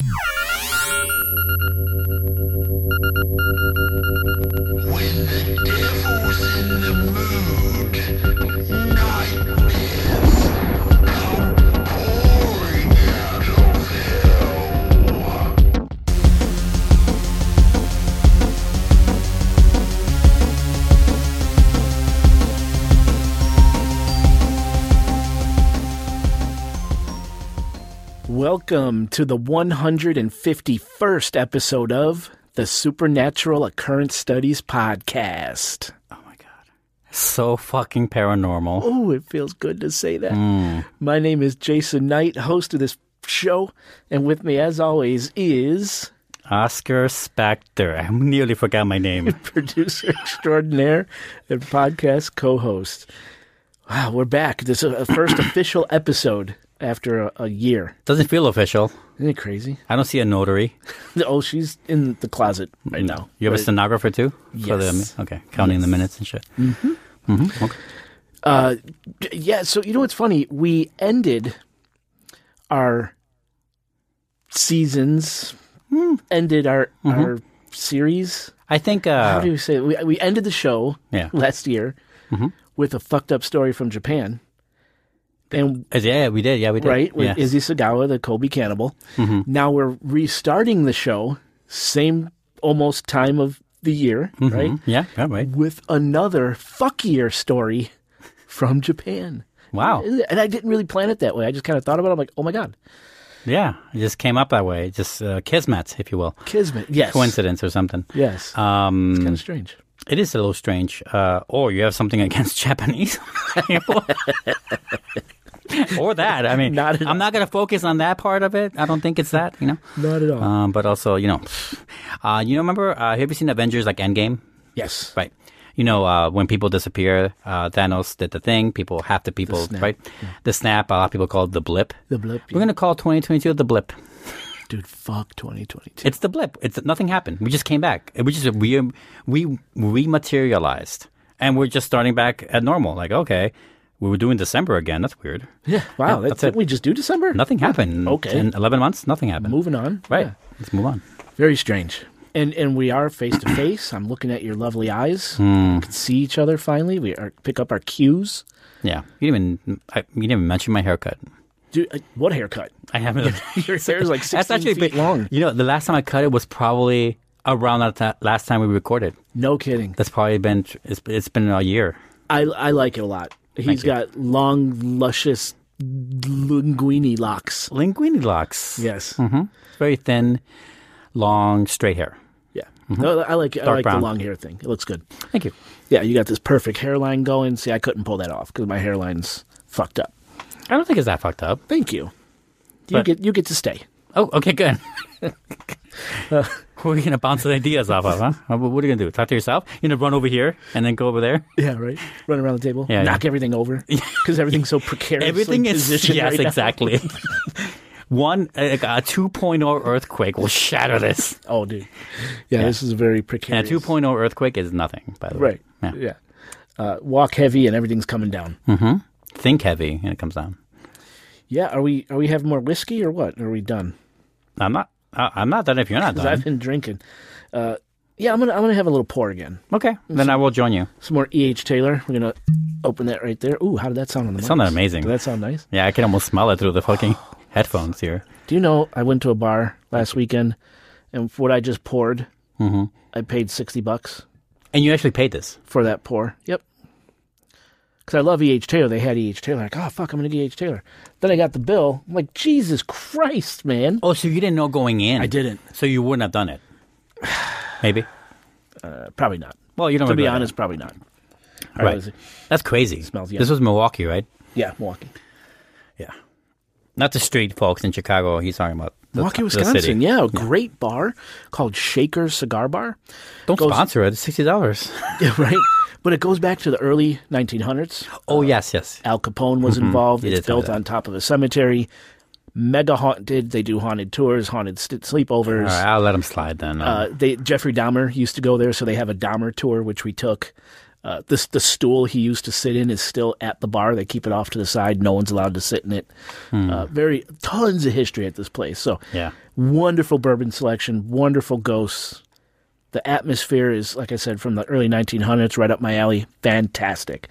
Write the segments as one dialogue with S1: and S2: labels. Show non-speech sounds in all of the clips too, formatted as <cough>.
S1: When
S2: Welcome to the 151st episode of the Supernatural Occurrence Studies Podcast. Oh my God.
S3: So fucking paranormal.
S2: Oh, it feels good to say that. Hmm. My name is Jason Knight, host of this show, and with me, as always, is
S3: Oscar Spector. I nearly forgot my name. <laughs>
S2: producer extraordinaire and podcast co-host. Wow, we're back. This is a first <clears throat> official episode after a, a year.
S3: Doesn't feel official.
S2: Isn't it crazy?
S3: I don't see a notary. <laughs>
S2: Oh, she's in the closet right now.
S3: You have a stenographer too? For the-
S2: Yes.
S3: okay, counting the minutes and shit. Mm-hmm. Okay.
S2: Uh, yeah. So you know what's funny? We ended our seasons, ended our our series.
S3: I think.
S2: How
S3: Uh,
S2: do you say? It? We we ended the show
S3: yeah. <laughs>
S2: last year with a fucked up story from Japan, and
S3: Uh, Yeah, we did. Yeah, we did.
S2: right with
S3: Yes.
S2: Issei Sagawa, the Kobe cannibal. Now we're restarting the show, same almost time of the year, right?
S3: Mhm. Yeah, yeah, right.
S2: With another fuckier story from Japan.
S3: Wow.
S2: And I didn't really plan it that way. I just kind of thought about it. I'm like, oh my God,
S3: Yeah, it just came up that way. Just uh, kismet, if you will.
S2: Kismet. Yes.
S3: Coincidence or something.
S2: Yes.
S3: Um,
S2: kind of strange.
S3: It is a little strange. Uh, or you have something <laughs> against Japanese. <laughs> <laughs> <laughs> or that. I mean,
S2: Not.
S3: I'm not going to focus on that part of it. I don't think it's that, you know. <laughs>
S2: Not at all.
S3: Um, but also, you know, <sighs> uh, you know, remember, uh, have you seen Avengers like Endgame?
S2: yes.
S3: Right. You know, uh, when people disappear, uh, Thanos did the thing. People, half the people,
S2: snap,
S3: right? The snap. A lot of people call it the blip.
S2: The blip.
S3: We're gonna call 2022 the blip.
S2: Dude, fuck 2022.
S3: It's the blip. It's nothing happened. We just came back. We just we we rematerialized, and we're just starting back at normal. Like, okay, we were doing December again. That's weird.
S2: yeah. Wow.
S3: Yeah,
S2: that's,
S3: that's
S2: it. We just do December?
S3: Nothing happened.
S2: Okay.
S3: In 11 months, nothing happened.
S2: Moving on.
S3: Right.
S2: Yeah.
S3: Let's move on.
S2: Very strange. And and we are face to <clears throat> face. I'm looking at your lovely eyes.
S3: Hmm.
S2: We can see each other finally. We are pick up our cues.
S3: Yeah. You didn't even I, you didn't even mention my haircut.
S2: Dude, uh, what haircut? <laughs>
S3: I haven't. <laughs>
S2: Your hair is like 16 <laughs>
S3: That's actually
S2: feet
S3: big.
S2: long.
S3: You know, the last time I cut it was probably around that ta- last time we recorded.
S2: No kidding.
S3: That's probably been it's, it's been a year.
S2: I I like it a lot. He's
S3: you.
S2: got long, luscious linguini locks.
S3: Linguini locks.
S2: Yes.
S3: hmm very thin, long, straight hair.
S2: Yeah. No, I like I
S3: Mm-hmm. Dark
S2: like
S3: brown.
S2: the long hair thing. It looks good.
S3: Thank you.
S2: Yeah, you got this perfect hairline going. See, I couldn't pull that off because my hairline's fucked up.
S3: I don't think it's that fucked up.
S2: Thank you. You
S3: But-
S2: get you get to stay.
S3: Oh, okay, good. <laughs> Who are you gonna bounce the ideas off of, huh? What are you gonna do? Talk to yourself? You're gonna run over here and then go over there?
S2: Yeah, right. Run around the table,
S3: Yeah,
S2: knock everything over <laughs> because everything's so precarious.
S3: Everything is yes,
S2: right
S3: exactly. <laughs> One like a 2.0 earthquake will shatter this,
S2: Oh, dude. Yeah, this is a very
S3: and
S2: precarious.
S3: a 2.0 earthquake is nothing, by the way.
S2: Right.
S3: Yeah.
S2: Yeah. Uh, walk heavy and everything's coming down. Mm-hmm.
S3: Think heavy, and it comes down.
S2: Yeah. Are we are we having more whiskey or what? Are we done?
S3: I'm not. Uh, I'm not done if you're not done.
S2: I've been drinking. Uh, yeah, I'm gonna I'm gonna have a little pour again.
S3: Okay, then I will join you.
S2: Some more E. H. Taylor. We're gonna open that right there. Ooh, how did that sound on the?
S3: It sounded amazing.
S2: Did that sound nice?
S3: Yeah, I can almost smell it through the fucking <sighs> headphones here.
S2: Do you know I went to a bar last weekend, and for what I just poured, I paid sixty bucks
S3: And you actually paid this.
S2: for that pour. Yep. Because I love E.H. Taylor. They had E.H. Taylor. Like, oh fuck, I'm gonna get E.H. Taylor. Then I got the bill. I'm like, Jesus Christ, man.
S3: Oh, so you didn't know going in?
S2: I didn't.
S3: So you wouldn't have done it? <sighs> Maybe.
S2: Uh, probably not.
S3: Well, you don't
S2: To be honest, probably not. All
S3: Right.
S2: let's.
S3: That's crazy.
S2: Smells
S3: This was Milwaukee, right?
S2: Yeah, Milwaukee.
S3: Yeah. Not the street folks in Chicago. He's talking about the,
S2: Milwaukee. Wisconsin. Yeah, a great bar called Shaker's Cigar Bar.
S3: Don't
S2: Goes-
S3: sponsor it. It's sixty dollars. <laughs>
S2: Yeah, right. But it goes back to the early 1900s.
S3: Oh yes, yes.
S2: Al Capone was involved.
S3: You did
S2: It's built on top of a cemetery. Mega haunted. They do haunted tours, haunted st- sleepovers.
S3: Right, I'll let them slide then.
S2: Uh, they Jeffrey Dahmer used to go there, so they have a Dahmer tour, which we took. Uh, this the stool he used to sit in is still at the bar. They keep it off to the side. No one's allowed to sit in it. Uh, very tons of history at this place. So
S3: Yeah.
S2: wonderful bourbon selection, wonderful ghosts. The atmosphere is, like I said, from the early 1900s, right up my alley. Fantastic.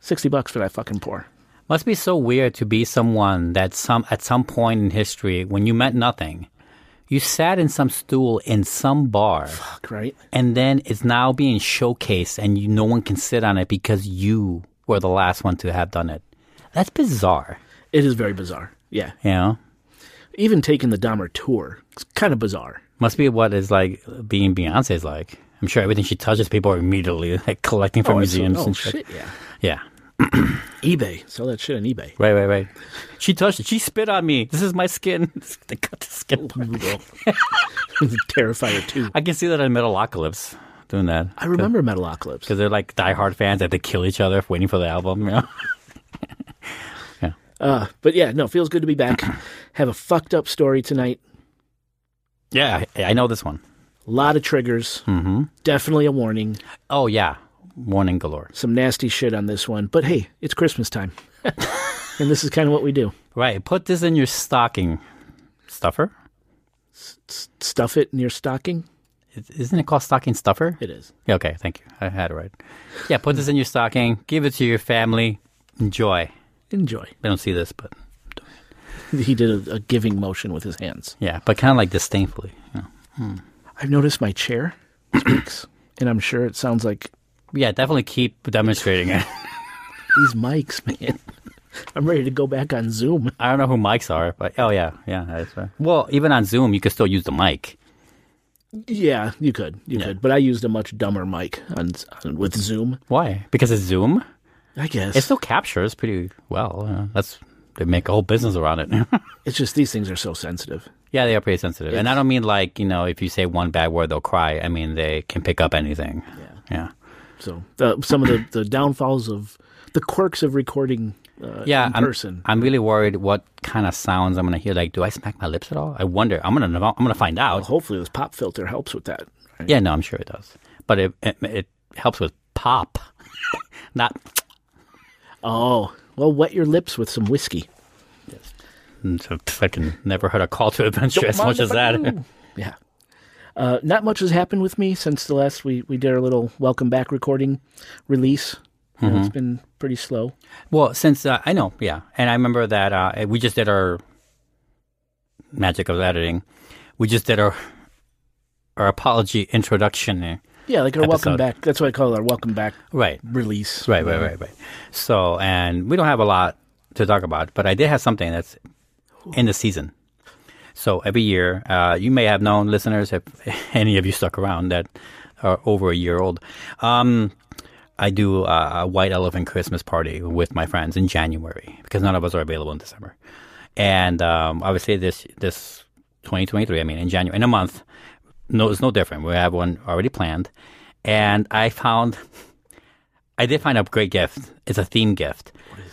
S2: Sixty bucks for that fucking pour.
S3: Must be so weird to be someone that some at some point in history when you meant nothing, you sat in some stool in some bar,
S2: Fuck, right?
S3: and then it's now being showcased, and you no one can sit on it because you were the last one to have done it. That's bizarre.
S2: It is very bizarre. Yeah.
S3: You know,
S2: Even taking the Dahmer tour, it's kind of bizarre.
S3: Must be what is like being Beyonce's like. I'm sure everything she touches, people are immediately like collecting from
S2: Oh,
S3: museums
S2: oh,
S3: and shit.
S2: shit, yeah.
S3: Yeah. <clears throat>
S2: eBay. Sell that shit on eBay.
S3: Right, right, right. She touched it. She spit on me. This is my skin. <laughs> they cut the skin. part. <laughs>
S2: Terrifier too.
S3: I can see that in Metalocalypse doing that.
S2: I remember Metalocalypse.
S3: Because they're like diehard fans that they kill each other waiting for the album. You know? Yeah. <laughs>
S2: Uh, but yeah, no, feels good to be back. <clears throat> Have a fucked up story tonight.
S3: Yeah, I, I know this one.
S2: A lot of triggers. Mm-hmm. Definitely a warning.
S3: Oh, yeah. Warning galore.
S2: Some nasty shit on this one. But hey, it's Christmas time. <laughs> and this is kind of what we do.
S3: Right. Put this in your stocking stuffer.
S2: S- stuff it in your stocking.
S3: Is- Isn't it called stocking stuffer?
S2: It is.
S3: Yeah, okay, thank you. I had it right. Yeah, put this in your stocking. Give it to your family. Enjoy.
S2: Enjoy.
S3: They don't see this, but <laughs>
S2: He did a, a giving motion with his hands.
S3: yeah, but kind of like disdainfully. You know?
S2: I've noticed my chair <clears throat> speaks, and I'm sure it sounds like
S3: Yeah, definitely keep demonstrating it. <laughs>
S2: these mics, man. I'm ready to go back on Zoom.
S3: I don't know who mics are, but oh yeah, yeah, that's right. Well, even on Zoom, you could still use the mic.
S2: Yeah, you could, you
S3: Yeah.
S2: could, but I used a much dumber mic on, on with Zoom.
S3: Why? Because it's Zoom.
S2: I guess
S3: It still captures pretty well. Uh, that's they make a whole business around it. <laughs>
S2: it's just these things are so sensitive.
S3: yeah, they are pretty sensitive, and I don't mean like you know if you say one bad word they'll cry. I mean they can pick up anything.
S2: Yeah.
S3: Yeah.
S2: So the, some of the, the downfalls of the quirks of recording uh,
S3: Yeah,
S2: in
S3: I'm,
S2: person.
S3: I'm really worried what kind of sounds I'm gonna hear. Like, do I smack my lips at all? I wonder. I'm gonna I'm gonna find out.
S2: Hopefully, this pop filter helps with that. right?
S3: Yeah, no, I'm sure it does. But it it, it helps with pop, <laughs> not
S2: Oh, well, wet your lips with some whiskey.
S3: So fucking never heard a call to adventure as much as that. <laughs>
S2: Yeah. Uh, not much has happened with me since the last we, we did our little welcome back recording release. You know, it's been pretty slow.
S3: well, since uh, I know, yeah, and I remember that uh, we just did our magic of editing. We just did our our apology introduction.
S2: Yeah, like our welcome back. That's what I call it, our welcome back
S3: Right,
S2: release.
S3: right, right, right, right. So, and we don't have a lot to talk about, but I did have something that's in the season. So every year, uh, you may have known listeners, if <laughs> any of you stuck around, that are over a year old. Um, I do uh, a white elephant Christmas party with my friends in January because none of us are available in December. And um, obviously, this this 2023, I mean, in January, in a month, no, it's no different. We have one already planned, and I found, <laughs> I did find a great gift. It's a theme gift.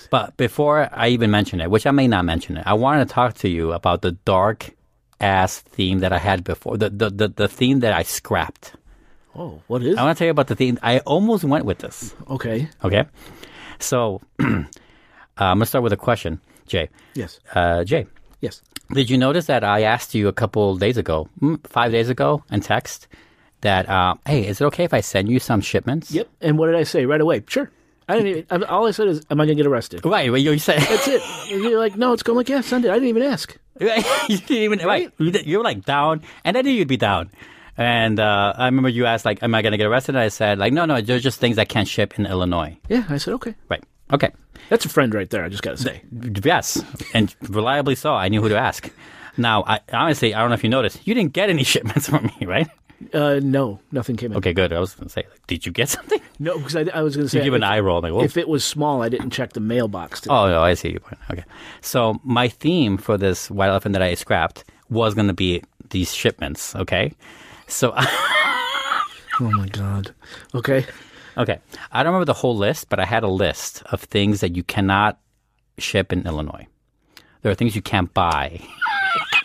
S3: But before I even mention it, which I may not mention it, I wanted to talk to you about the dark ass theme that I had before. The the the, the theme that I scrapped.
S2: Oh, what is?
S3: I want to tell you about the theme. I almost went with this.
S2: Okay.
S3: Okay, so <clears throat> uh, I'm gonna start with a question, Jay.
S2: Yes.
S3: Uh, Jay,
S2: Yes.
S3: Did you notice that I asked you a couple days ago, mm, five days ago, in text, that uh, hey, is it okay if I send you some shipments?
S2: Yep. And what did I say right away? Sure. I didn't even, all I said is, am I going to get arrested?
S3: Right. Well, you said
S2: That's it. And you're like, no, it's going like, yeah, send it. I didn't even ask. <laughs>
S3: you didn't even right. You, did- you were like down, and I knew you'd be down. And uh, I remember you asked like, "Am I going to get arrested?" And I said like, "No, no, there's just things I can't ship in Illinois."
S2: Yeah. I said, okay.
S3: Right. Okay.
S2: That's a friend right there. I just got to say.
S3: Yes, and reliably so. I knew who to ask. Now, I, honestly, I don't know if you noticed, you didn't get any <laughs> shipments from me, right?
S2: Uh, no, nothing came in.
S3: Okay, good. I was going to say, like, did you get something?
S2: No, because I, I was going to say
S3: You give an eye roll, like, whoa.
S2: if it was small, I didn't check the mailbox. Today.
S3: Oh, no, I see your point. Okay. So my theme for this white elephant that I scrapped was going to be these shipments, okay? So, <laughs>
S2: Oh my god. Okay.
S3: Okay. I don't remember the whole list, but I had a list of things that you cannot ship in Illinois. There are things you can't buy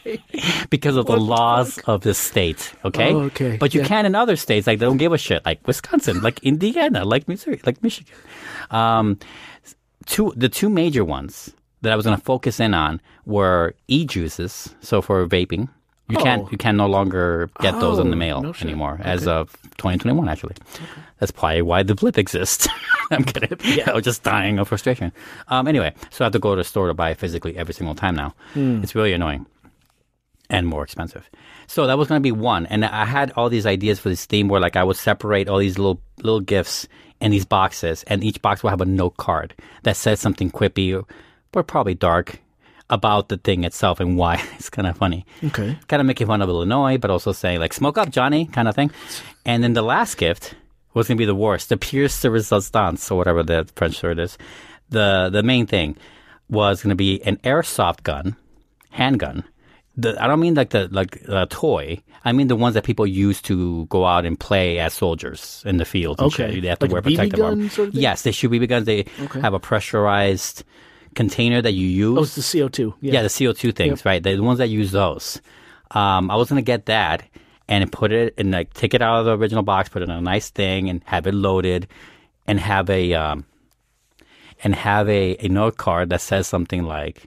S3: <laughs> because of the laws of the state, okay?
S2: Oh, okay.
S3: But you
S2: Yeah.
S3: can in other states, like they don't give a shit, like Wisconsin, like Indiana, like Missouri, like Michigan. Um, two the two major ones that I was going to focus in on were e juices. So for vaping, you can't
S2: Oh.
S3: you can no longer get those in the
S2: Oh,
S3: mail
S2: no
S3: anymore as of 2021. Actually, that's probably why the blip exists. <laughs> I'm kidding. <laughs> I was just dying of frustration. Um, anyway, so I have to go to the store to buy it physically every single time now.
S2: Hmm.
S3: It's really annoying and more expensive. So that was going to be one, and I had all these ideas for this theme where like I would separate all these little little gifts in these boxes, and each box will have a note card that says something quippy or probably dark about the thing itself and why <laughs> it's kind of funny.
S2: Okay.
S3: Kind of making fun of Illinois, but also saying like "smoke up, Johnny" kind of thing. And then the last gift was going to be the worst, the pièce de résistance or whatever the French word is. The the main thing was going to be an airsoft gun, handgun. The, I don't mean like the like a toy. I mean the ones that people use to go out and play as soldiers in the field.
S2: Okay.
S3: shit. They have to
S2: Like
S3: wear
S2: BB
S3: protective armor.
S2: sort of?
S3: Yes, they shoot BB guns. They have a pressurized container that you use.
S2: Oh, it's the CO2. Yeah.
S3: Yeah, the CO2 things, right? The ones that use those. Um, I was gonna get that and put it and like take it out of the original box, put it in a nice thing, and have it loaded, and have a um, and have a, a note card that says something like,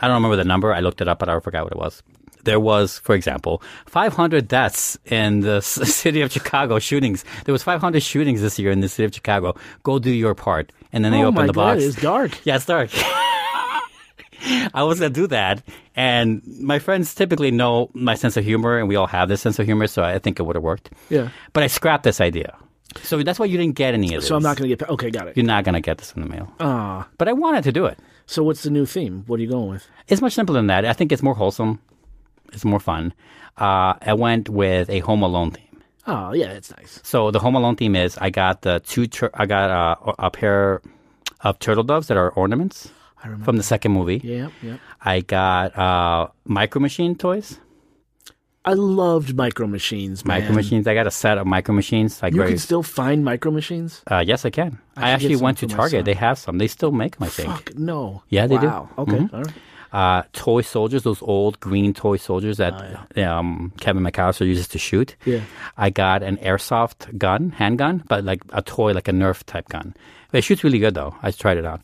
S3: I don't remember the number. I looked it up, but I forgot what it was. There was, for example, 500 deaths in the <laughs> city of Chicago shootings. There was 500 shootings this year in the city of Chicago. Go do your part, and then they
S2: oh
S3: open
S2: my
S3: the
S2: god,
S3: box.
S2: it's dark. <laughs>
S3: Yeah, it's dark. <laughs> I was gonna do that, and my friends typically know my sense of humor, and we all have this sense of humor, so I think it would have worked.
S2: Yeah.
S3: But I scrapped this idea, so that's why you didn't get any of this.
S2: So I'm not going to get. Okay, got it.
S3: You're not gonna get this in the mail.
S2: Ah.
S3: But I wanted to do it.
S2: So what's the new theme? What are you going with?
S3: It's much simpler than that. I think it's more wholesome. It's more fun. Uh, I went with a Home Alone theme.
S2: Oh, yeah, it's nice.
S3: So the Home Alone theme is I got the two. Tur- I got uh, a pair of turtle doves that are ornaments from the second movie.
S2: Yeah, yeah.
S3: I got uh, Micro Machine toys.
S2: I loved Micro Machines. Man.
S3: Micro Machines. I got a set of Micro Machines. Like
S2: You
S3: very,
S2: can still find Micro Machines?
S3: uh, yes, I can.
S2: I
S3: I, actually went to Target. They have some. They still make them. I think.
S2: Fuck, no.
S3: Yeah, they do.
S2: wow. Okay, all right.
S3: Uh, toy soldiers, those old green toy soldiers that um, Kevin McAllister uses to shoot.
S2: Oh, Yeah.
S3: I got an airsoft gun, handgun, but like a toy, like a Nerf type gun. It shoots really good though. I tried it out,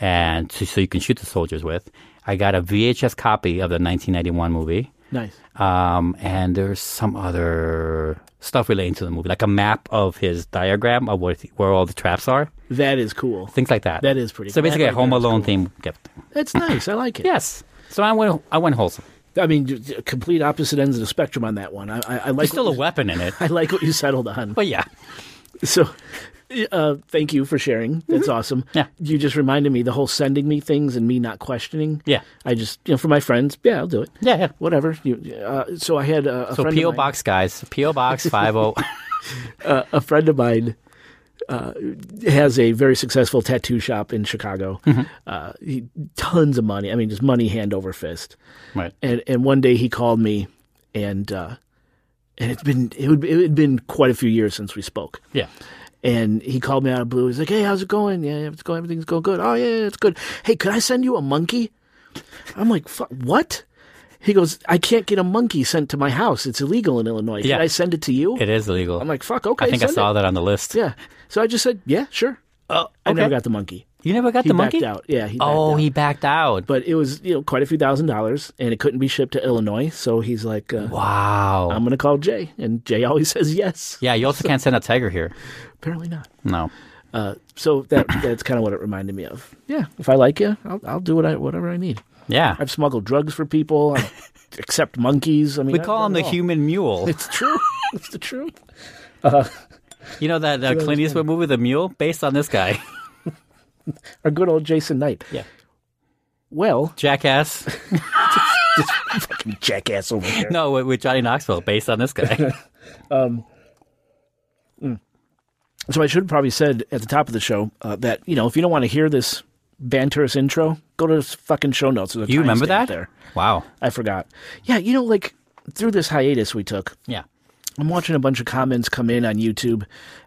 S3: and so, so you can shoot the soldiers with. I got a VHS copy of the 1991 movie.
S2: Nice.
S3: Um, and there's some other stuff relating to the movie, like a map of his diagram of what, where all the traps are,
S2: That is cool.
S3: things like that.
S2: That is pretty cool.
S3: So
S2: cool.
S3: basically,
S2: That
S3: a Home Alone
S2: cool.
S3: theme gift.
S2: That's <clears throat> nice. I like it.
S3: Yes. So I went, I went wholesome.
S2: I mean, complete opposite ends of the spectrum on that one. I, I, I like
S3: There's still a weapon in it, <laughs>
S2: I like what you settled on.
S3: but yeah.
S2: So, uh, thank you for sharing. That's awesome.
S3: Mm-hmm. Yeah.
S2: You just reminded me the whole sending me things and me not questioning.
S3: Yeah.
S2: I just, you know, for my friends, yeah, I'll do it.
S3: Yeah, yeah.
S2: Whatever. You, uh, so I had a, a
S3: So PO box guys, PO box <laughs> five oh. <laughs>
S2: a friend of mine uh, has a very successful tattoo shop in Chicago.
S3: Mm-hmm.
S2: Uh, he, tons of money. I mean, just money hand over fist.
S3: right.
S2: And and one day he called me, and uh, and it's been it would it had been quite a few years since we spoke.
S3: Yeah.
S2: And he called me out of blue. He's like, "Hey, how's it going? Yeah, it's going. Everything's going good. Oh yeah, it's good. Hey, could I send you a monkey?" I'm like, "Fuck, what?" He goes, "I can't get a monkey sent to my house. It's illegal in Illinois. Can
S3: Yeah.
S2: I send it to you?"
S3: It is illegal.
S2: I'm like, "Fuck, okay."
S3: I think I saw
S2: it."
S3: that on the list.
S2: Yeah. So I just said, "Yeah, sure."
S3: Uh, oh,
S2: I never got the monkey.
S3: You never got
S2: He
S3: the
S2: backed
S3: monkey?
S2: out. Yeah, he
S3: oh,
S2: out.
S3: he backed out.
S2: But it was you know quite a few thousand dollars, and it couldn't be shipped to Illinois. So he's like, uh,
S3: wow.
S2: "I'm going to call Jay," and Jay <laughs> always says yes.
S3: yeah, you also can't send a tiger here.
S2: Apparently not.
S3: No.
S2: Uh, so that that's kind of what it reminded me of. Yeah, if I like you, I'll, I'll do what I whatever I need.
S3: Yeah.
S2: I've smuggled drugs for people. I <laughs> accept monkeys. I mean,
S3: we call him the
S2: all.
S3: human mule. <laughs>
S2: It's true. it's the truth.
S3: You know that uh, Clint Eastwood movie, The Mule, based on this guy. <laughs>
S2: Our good old Jason Knight.
S3: Yeah.
S2: Well,
S3: Jackass. <laughs>
S2: fucking jackass over here.
S3: no, with, with Johnny Knoxville, based on this guy. <laughs> Um.
S2: So I should have probably said at the top of the show uh, that you know if you don't want to hear this banterous intro, go to the fucking show notes. There's
S3: you remember that?
S2: There,
S3: Wow.
S2: I forgot. Yeah, you know, like through this hiatus we took,
S3: Yeah.
S2: I'm watching a bunch of comments come in on YouTube,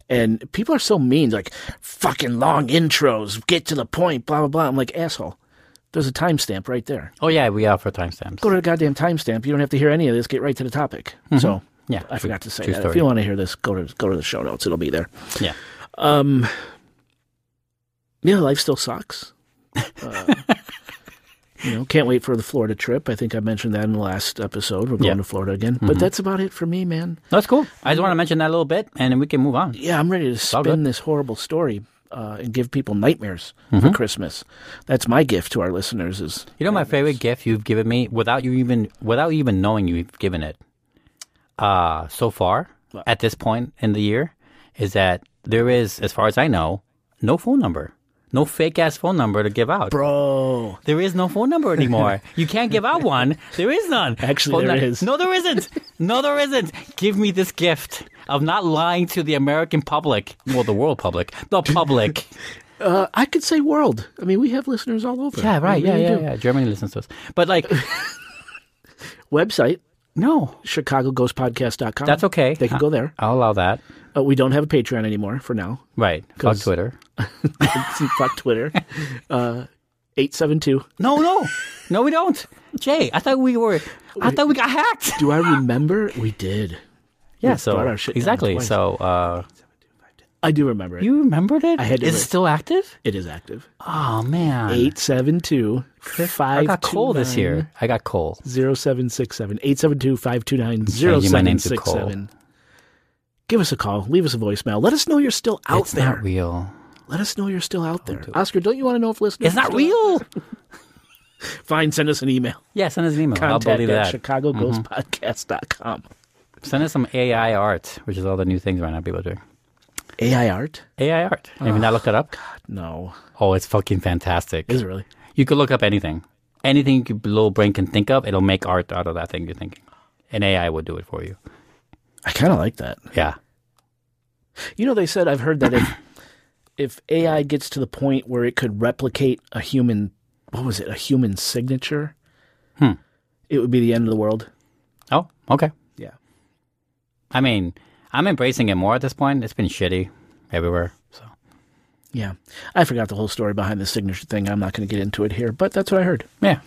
S2: and people are so mean, like fucking long intros, get to the point, blah blah blah. I'm like asshole. There's a timestamp right there.
S3: Oh yeah, we offer timestamps.
S2: Go to the goddamn timestamp. You don't have to hear any of this. Get right to the topic. So
S3: Mm-hmm. Yeah,
S2: I forgot to say that.
S3: story.
S2: If you want to hear this, go to go to the show notes. It'll be there.
S3: Yeah. Um.
S2: Yeah, life still sucks. <laughs> Uh, you know, can't wait for the Florida trip. I think I mentioned that in the last episode. We're going
S3: Yeah.
S2: to Florida again. But that's about it for me, man.
S3: That's cool. I just want to mention that a little bit, and then we can move on.
S2: Yeah, I'm ready to spin this horrible story uh, and give people nightmares
S3: Mm-hmm.
S2: for Christmas. That's my gift to our listeners. Is
S3: You know my favorite gift you've given me without you even without even knowing you've given it. Uh so far at this point in the year is that there is as far as I know no phone number. No fake ass phone number to give out.
S2: bro.
S3: There is no phone number anymore. you can't give out one. There is none. <laughs>
S2: Actually,
S3: Phone
S2: there is.
S3: No, there isn't. No, there isn't. Give me this gift of not lying to the American public. Well, the world public. The public. <laughs>
S2: Uh, I could say world. I mean, we have listeners all over.
S3: yeah, right. Yeah, yeah,
S2: do.
S3: yeah. Germany listens to us. But like, <laughs>
S2: Website
S3: no.
S2: chicagoghostpodcast.com.
S3: That's okay.
S2: They can go there.
S3: I'll allow that.
S2: Uh, we don't have a Patreon anymore for now.
S3: Right. Fuck
S2: 'Cause-
S3: Twitter. <laughs>
S2: Fuck Twitter. Uh, 872.
S3: No, no. No, we don't. Jay, I thought we were, I thought we got hacked.
S2: Do I remember? we did.
S3: Yeah,
S2: We
S3: so,
S2: our shit down
S3: exactly.
S2: twice.
S3: So, uh,
S2: I do remember it.
S3: you remembered it?
S2: I had to
S3: Is it
S2: re-
S3: still active?
S2: it is active.
S3: Oh, man.
S2: 872
S3: I got coal this year. I got coal.
S2: 0767 872 529
S3: Changing my name to
S2: 0767. Give us a call. Leave us a voicemail. Let us know you're still out
S3: it's
S2: there.
S3: not real.
S2: Let us know you're still out there. Oscar, don't you want to know if listeners
S3: It's not real. <laughs>
S2: Fine, send us an email.
S3: Yeah, send us an email. I'll
S2: Contact
S3: believe
S2: at
S3: that. Mm-hmm. Send us some AI art, which is all the new things right now people are doing.
S2: AI art?
S3: AI art. Have you not looked it up?
S2: God, No.
S3: Oh, it's fucking fantastic.
S2: Is it really?
S3: You could look up anything. Anything your little brain can think of, it'll make art out of that thing you're thinking. And AI will do it for you.
S2: I kind of like that.
S3: Yeah.
S2: You know, they said I've heard that if <coughs> if AI gets to the point where it could replicate a human, what was it, a human signature,
S3: Hmm.
S2: it would be the end of the world.
S3: Oh, okay.
S2: Yeah.
S3: I mean, I'm embracing it more at this point. It's been shitty everywhere. So
S2: Yeah. I forgot the whole story behind the signature thing. I'm not going to get into it here, but that's what I heard.
S3: yeah,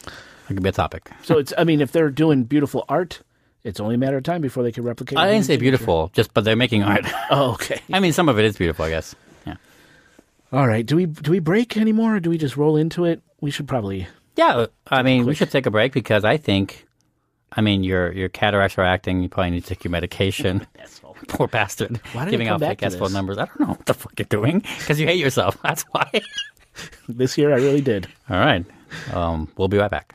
S3: it could be a topic.
S2: So it's, I mean, if they're doing beautiful art, it's only a matter of time before they can replicate.
S3: I didn't say
S2: signature.
S3: beautiful, just but they're making art. <laughs>
S2: Oh, okay.
S3: I mean, some of it is beautiful, I guess. Yeah.
S2: All right. Do we do we break anymore, or do we just roll into it? We should probably.
S3: Yeah, uh, I mean, we should take a break because I think, I mean, your your cataracts are acting. You probably need to take your medication. <laughs> <laughs> Poor bastard.
S2: Why did
S3: Giving out fake ass phone numbers. I don't know what the fuck you're doing because you hate yourself. <laughs> That's why.
S2: This year, I really did.
S3: All right. Um, we'll be right back.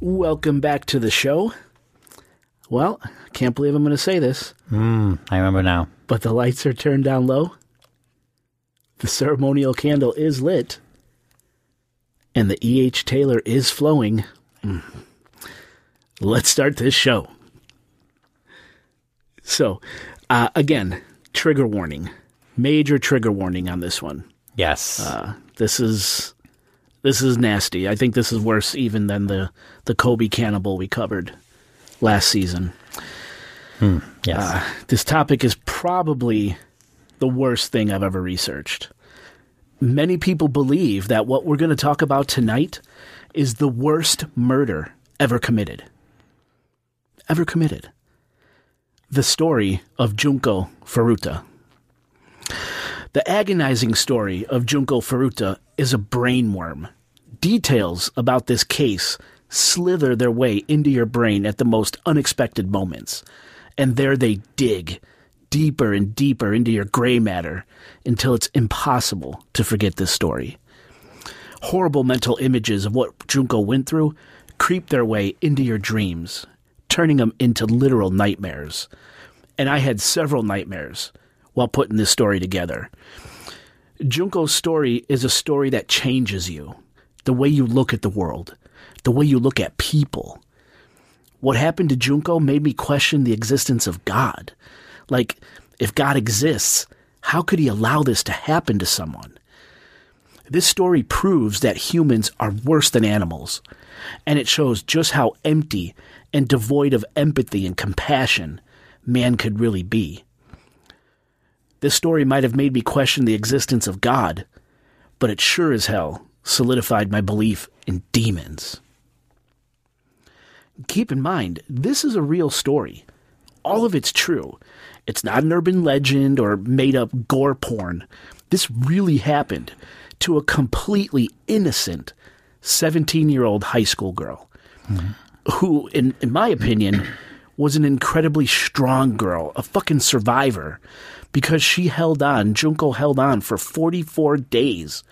S2: Welcome back to the show. Well, I can't believe I'm going to say this,
S3: Mm, I remember now.
S2: but the lights are turned down low. The ceremonial candle is lit. And the E.H. Taylor is flowing. Mm. Let's start this show. So, uh, again, trigger warning. Major trigger warning on this one.
S3: Yes.
S2: Uh, this is this is nasty. I think this is worse even than the the Kobe cannibal we covered last season.
S3: yes.
S2: Uh, this topic is probably the worst thing I've ever researched. Many people believe that what we're going to talk about tonight is the worst murder ever committed. Ever committed. The story of Junko Furuta. The agonizing story of Junko Furuta is a brainworm. Details about this case slither their way into your brain at the most unexpected moments. And there they dig deeper and deeper into your gray matter until it's impossible to forget this story. Horrible mental images of what Junko went through creep their way into your dreams, turning them into literal nightmares. And I had several nightmares while putting this story together. Junko's story is a story that changes you, the way you look at the world, the way you look at people. What happened to Junko made me question the existence of God. Like, if God exists, how could he allow this to happen to someone? This story proves that humans are worse than animals, and it shows just how empty and devoid of empathy and compassion man could really be. This story might have made me question the existence of God, but it sure as hell solidified my belief in demons. Keep in mind, this is a real story. All of it's true. It's not an urban legend or made up gore porn. This really happened to a completely innocent 17 year old high school girl mm-hmm. who, in, in my opinion, was an incredibly strong girl, a fucking survivor, because she held on, Junko held on for 44 days,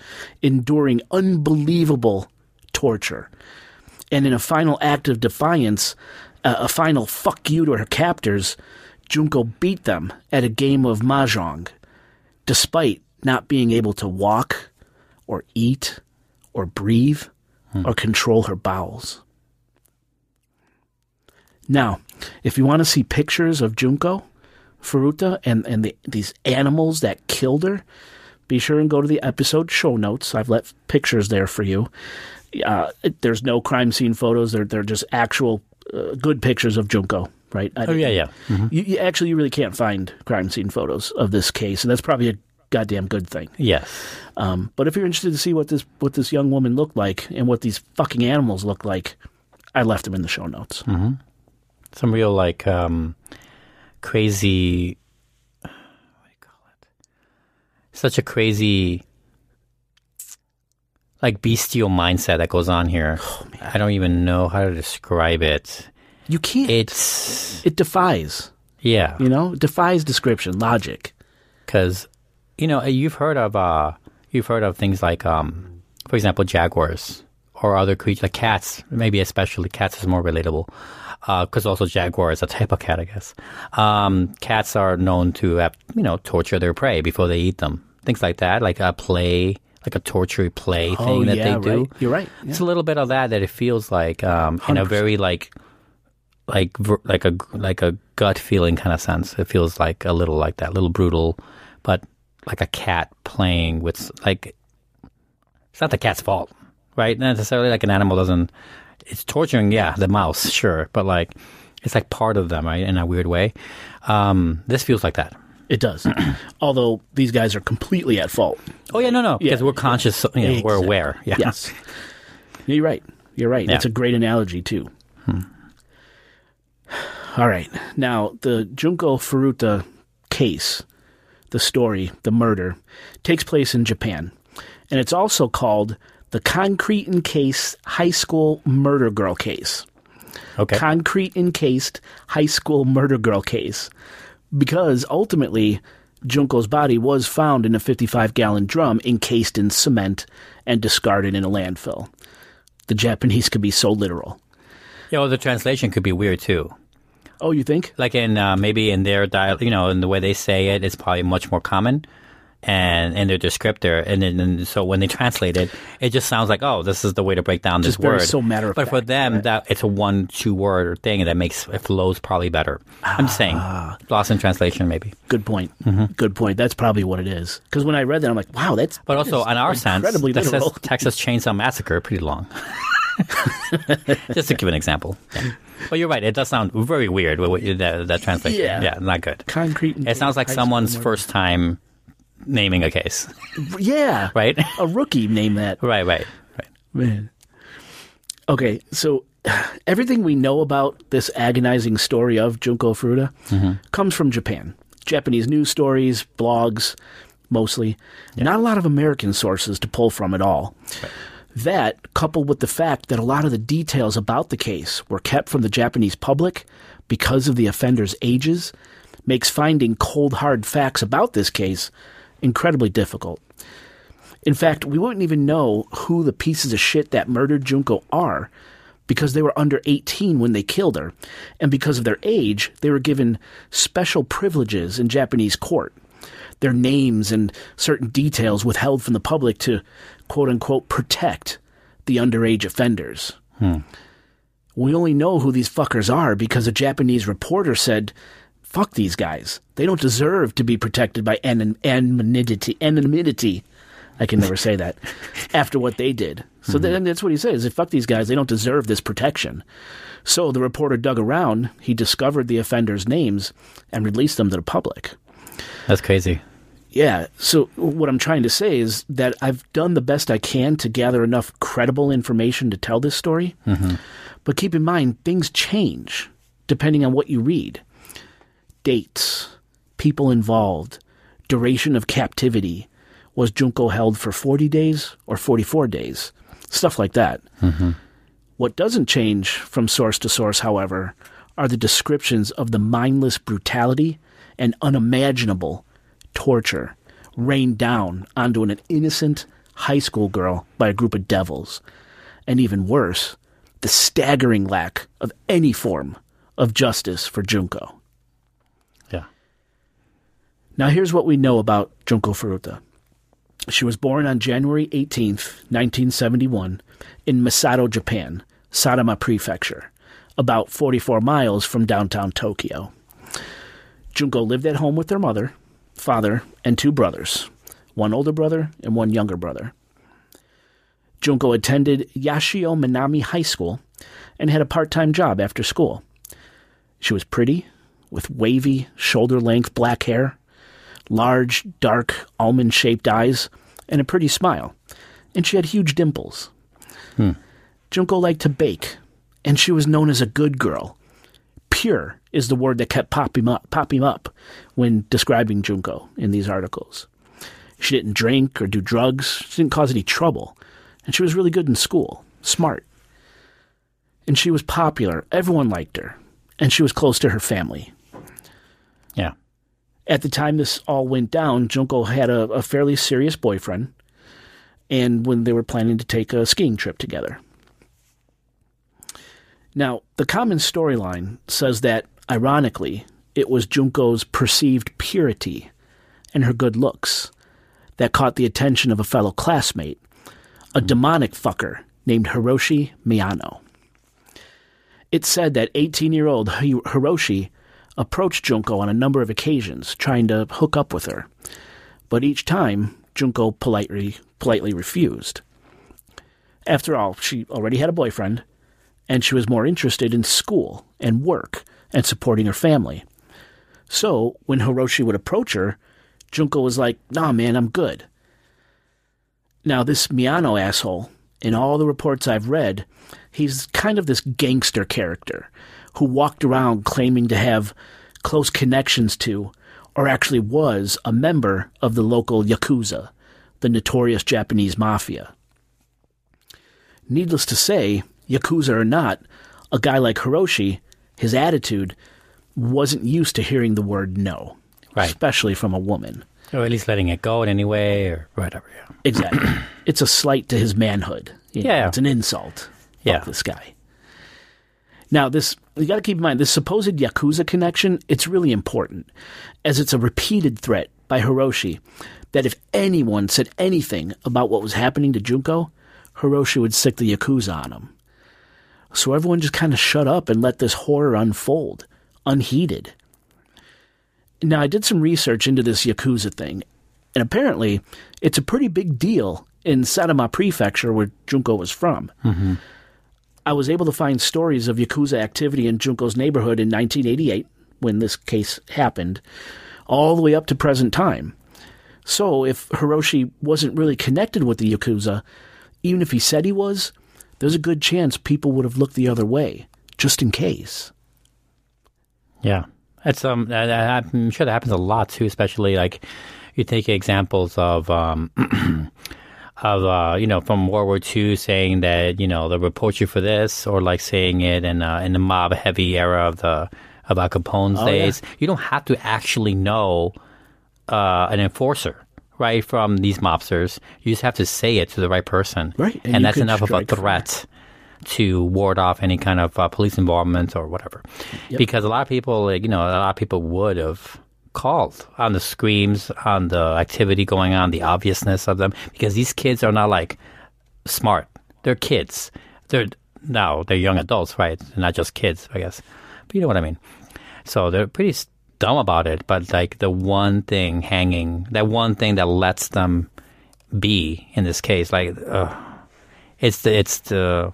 S2: enduring unbelievable torture. And in a final act of defiance, uh, a final fuck you to her captors, Junko beat them at a game of mahjong, despite not being able to walk, or eat, or breathe, or control her bowels. Now, if you want to see pictures of Junko Furuta and, and the, these animals that killed her, be sure and go to the episode show notes. I've left pictures there for you. Uh, there's no crime scene photos. They're, they're just actual uh, good pictures of Junko, right? I-
S3: Oh, yeah, yeah. Mhm.
S2: You, you, actually, you really can't find crime scene photos of this case, and that's probably a goddamn good thing.
S3: Yes.
S2: Um, but if you're interested to see what this what this young woman looked like and what these fucking animals looked like, I left them in the show notes.
S3: hmm Some real like um, crazy. What do you call it? Such a crazy, like bestial mindset that goes on here. I don't even know how to describe it.
S2: You can't.
S3: It's
S2: It defies,
S3: yeah,
S2: you know, it defies description, logic.
S3: because you know you've heard of uh, you've heard of things like um, for example jaguars or other creatures like cats maybe especially cats is more relatable because also jaguar is a type of cat i guess um, cats are known to have you know torture their prey before they eat them things like that like a play like a torture play
S2: Oh,
S3: thing that
S2: yeah,
S3: they do
S2: right. You're right.
S3: it's a little bit of that that it feels like um, in a very like like like a like a gut feeling kind of sense. It feels like a little like that, a little brutal, but like a cat playing with like it's not the cat's fault, right? Not necessarily like an animal doesn't. It's torturing, yeah, the mouse, sure, but like it's like part of them, right, in a weird way. Um, this feels like that.
S2: It does. <clears throat> Although these guys are completely at fault.
S3: Oh yeah, no, no, because
S2: Yeah.
S3: we're conscious. You know, We're aware. Yeah.
S2: Yes. <laughs> You're right. You're right.
S3: Yeah.
S2: That's a great analogy, too. <sighs> All right. Now, the Junko Furuta case, the story, the murder, takes place in Japan. And it's also called the Concrete Encased High School Murder Girl Case.
S3: Okay.
S2: Concrete Encased High School Murder Girl Case. Because ultimately, Junko's body was found in a 55 gallon drum encased in cement and discarded in a landfill. The Japanese could be so literal.
S3: Yeah, well, the translation could be weird too.
S2: Oh, you think?
S3: Like in uh, maybe in their dial, you know, in the way they say it, it's probably much more common, and in their descriptor, and then and so when they translate it, it just sounds like, oh, this is the way to break down this
S2: Just very
S3: word.
S2: so matter of
S3: But for
S2: fact,
S3: them, that it's a one two word thing that makes it flows probably better. I'm saying,
S2: Ah.
S3: lost in translation maybe.
S2: Good point.
S3: Mm-hmm.
S2: Good point. That's probably what it is. Because when I read that, I'm like, wow, that's.
S3: But
S2: that
S3: also,
S2: is
S3: on our sense,
S2: incredibly
S3: that says
S2: literal. <laughs>
S3: Texas Chainsaw Massacre pretty long. <laughs> Just to give an example. Yeah. But you're right. It does sound very weird. What that, that translation.
S2: Yeah.
S3: not good.
S2: Concrete.
S3: It sounds like someone's first time naming a case.
S2: Yeah. <laughs>
S3: Right.
S2: A rookie named that. <laughs>
S3: right. Right. Right.
S2: Man. Okay, so <sighs> everything we know about this agonizing story of Junko Furuta mm-hmm. comes from Japan. Japanese news stories, blogs, mostly. Not a lot of American sources to pull from at all. That, coupled with the fact that a lot of the details about the case were kept from the Japanese public because of the offenders' ages, makes finding cold hard facts about this case incredibly difficult. In fact, we wouldn't even know who the pieces of shit that murdered Junko are because they were under 18 when they killed her. And because of their age, they were given special privileges in Japanese court. Their names and certain details withheld from the public to quote unquote protect the underage offenders. Hmm. We only know who these fuckers are because a Japanese reporter said, fuck these guys. They don't deserve to be protected by anon- anonymity. Anonymity. I can never say that. <laughs> After what they did. So mm-hmm. then that's what he says. Fuck these guys. They don't deserve this protection. So the reporter dug around. He discovered the offenders' names and released them to the public.
S3: That's crazy.
S2: Yeah. So what I'm trying to say is that I've done the best I can to gather enough credible information to tell this story. Mm-hmm. But keep in mind, things change depending on what you read. Dates, people involved, duration of captivity. Was Junko held for 40 days or 44 days? Stuff like that. Mm-hmm. What doesn't change from source to source, however, are the descriptions of the mindless brutality and unimaginable torture rained down onto an innocent high school girl by a group of devils. And even worse, the staggering lack of any form of justice for Junko. Now, here's what we know about Junko Furuta. She was born on January 18th, 1971, in Misato, Japan, Saitama Prefecture, about 44 miles from downtown Tokyo. Junko lived at home with their mother, father, and two brothers, one older brother and one younger brother. Junko attended Yashio Minami High School and had a part time job after school. She was pretty, with wavy, shoulder length black hair, large, dark, almond shaped eyes, and a pretty smile, and she had huge dimples. Hmm. Junko liked to bake, and she was known as a good girl. Pure is the word that kept popping up, popping up when describing Junko in these articles. She didn't drink or do drugs, she didn't cause any trouble, and she was really good in school, smart. And she was popular, everyone liked her, and she was close to her family.
S3: Yeah.
S2: At the time this all went down, Junko had a, a fairly serious boyfriend, and when they were planning to take a skiing trip together. Now, the common storyline says that, ironically, it was Junko's perceived purity and her good looks that caught the attention of a fellow classmate, a mm-hmm. demonic fucker named Hiroshi Miyano. It's said that 18 year old Hiroshi approached Junko on a number of occasions, trying to hook up with her, but each time Junko politely, politely refused. After all, she already had a boyfriend, and she was more interested in school and work and supporting her family. So when Hiroshi would approach her, Junko was like, nah, man, I'm good. Now, this Miyano asshole, in all the reports I've read, he's kind of this gangster character who walked around claiming to have close connections to, or actually was, a member of the local Yakuza, the notorious Japanese mafia. Needless to say, Yakuza or not, a guy like Hiroshi, his attitude wasn't used to hearing the word no,
S3: Right.
S2: especially from a woman.
S3: Or at least letting it go in any way or whatever. Yeah.
S2: Exactly. <clears throat> it's a slight to his manhood. You know,
S3: Yeah.
S2: It's an insult.
S3: Yeah.
S2: This guy. Now, this, you got to keep in mind, this supposed Yakuza connection, it's really important, as it's a repeated threat by Hiroshi that if anyone said anything about what was happening to Junko, Hiroshi would sic the Yakuza on him. So everyone just kind of shut up and let this horror unfold, unheeded. Now, I did some research into this Yakuza thing, and apparently it's a pretty big deal in Saitama Prefecture, where Junko was from.
S3: Mm-hmm.
S2: I was able to find stories of Yakuza activity in Junko's neighborhood in 1988, when this case happened, all the way up to present time. So, if Hiroshi wasn't really connected with the Yakuza, even if he said he was, there's a good chance people would have looked the other way, just in case.
S3: Yeah, it's um, I'm sure that happens a lot too. Especially like you take examples of um, <clears throat> of uh, you know from World War II saying that you know they'll report you for this, or like saying it in uh, in the mob heavy era of the of Al Capone's
S2: Oh, yeah.
S3: days. You don't have to actually know uh, an enforcer. Right from these mobsters, you just have to say it to the right person,
S2: Right, and
S3: And, that's enough of a threat to ward off any kind of uh, police involvement or whatever.
S2: Yep.
S3: Because a lot of people, like, you know, a lot of people would have called on the screams, on the activity going on, the obviousness of them, because these kids are not like smart. They're kids. They're now they're young adults, right? They're not just kids, I guess. But you know what I mean. So they're pretty dumb about it. But like the one thing hanging, that one thing that lets them be in this case, like uh, it's the it's the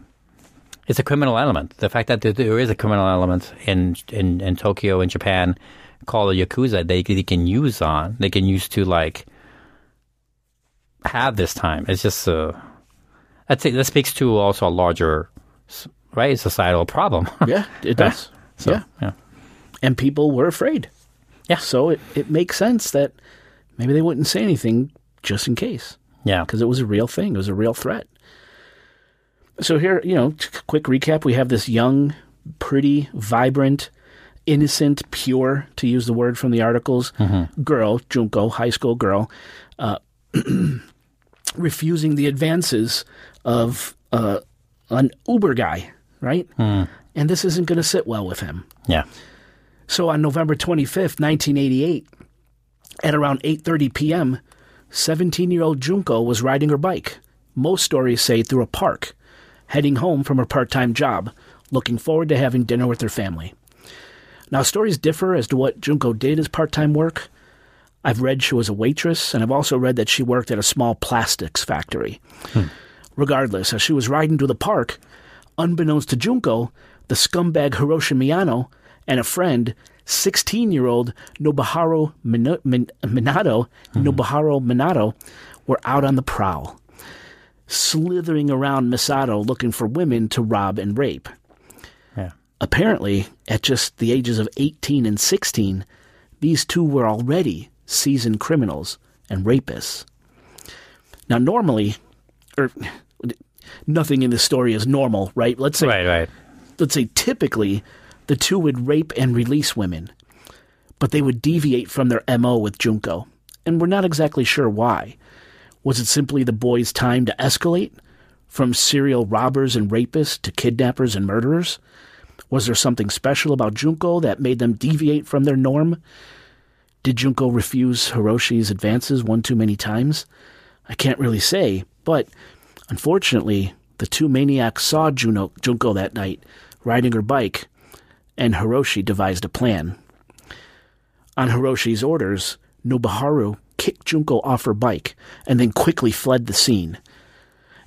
S3: it's a criminal element. The fact that there, is a criminal element in in, in Tokyo in Japan called a yakuza, they, they can use on, they can use to like have this time. It's just uh, that's say That speaks to also a larger right societal problem. <laughs>
S2: Yeah, it does.
S3: So,
S2: yeah.
S3: yeah.
S2: And people were afraid.
S3: Yeah.
S2: So it, it makes sense that maybe they wouldn't say anything just in case.
S3: Yeah.
S2: Because it was a real thing, it was a real threat. So here, you know, quick recap we have this young, pretty, vibrant, innocent, pure, to use the word from the articles, girl, Junko, high school girl, uh, <clears throat> refusing the advances of uh, an Uber guy, right? And this isn't going to sit well with him.
S3: Yeah.
S2: So on November 25th, 1988, at around 8:30 p.m., 17-year-old Junko was riding her bike. Most stories say through a park, heading home from her part-time job, looking forward to having dinner with her family. Now stories differ as to what Junko did as part-time work. I've read she was a waitress, and I've also read that she worked at a small plastics factory. Hmm. Regardless, as she was riding to the park, unbeknownst to Junko, the scumbag Hiroshi Miyano and a friend, 16 year old Nobuharu Min- Min- Minato, hmm. Nobuharu Minato, were out on the prowl, slithering around Misato looking for women to rob and rape. Apparently, at just the ages of 18 and 16, these two were already seasoned criminals and rapists. Now, normally, or nothing in this story is normal, right? Let's say,
S3: Right, right.
S2: let's say typically the two would rape and release women, but they would deviate from their MO with Junko. And we're not exactly sure why. Was it simply the boys' time to escalate from serial robbers and rapists to kidnappers and murderers? Was there something special about Junko that made them deviate from their norm? Did Junko refuse Hiroshi's advances one too many times? I can't really say, but unfortunately, the two maniacs saw Juno, Junko that night riding her bike, and Hiroshi devised a plan. On Hiroshi's orders, Nobuharu kicked Junko off her bike and then quickly fled the scene.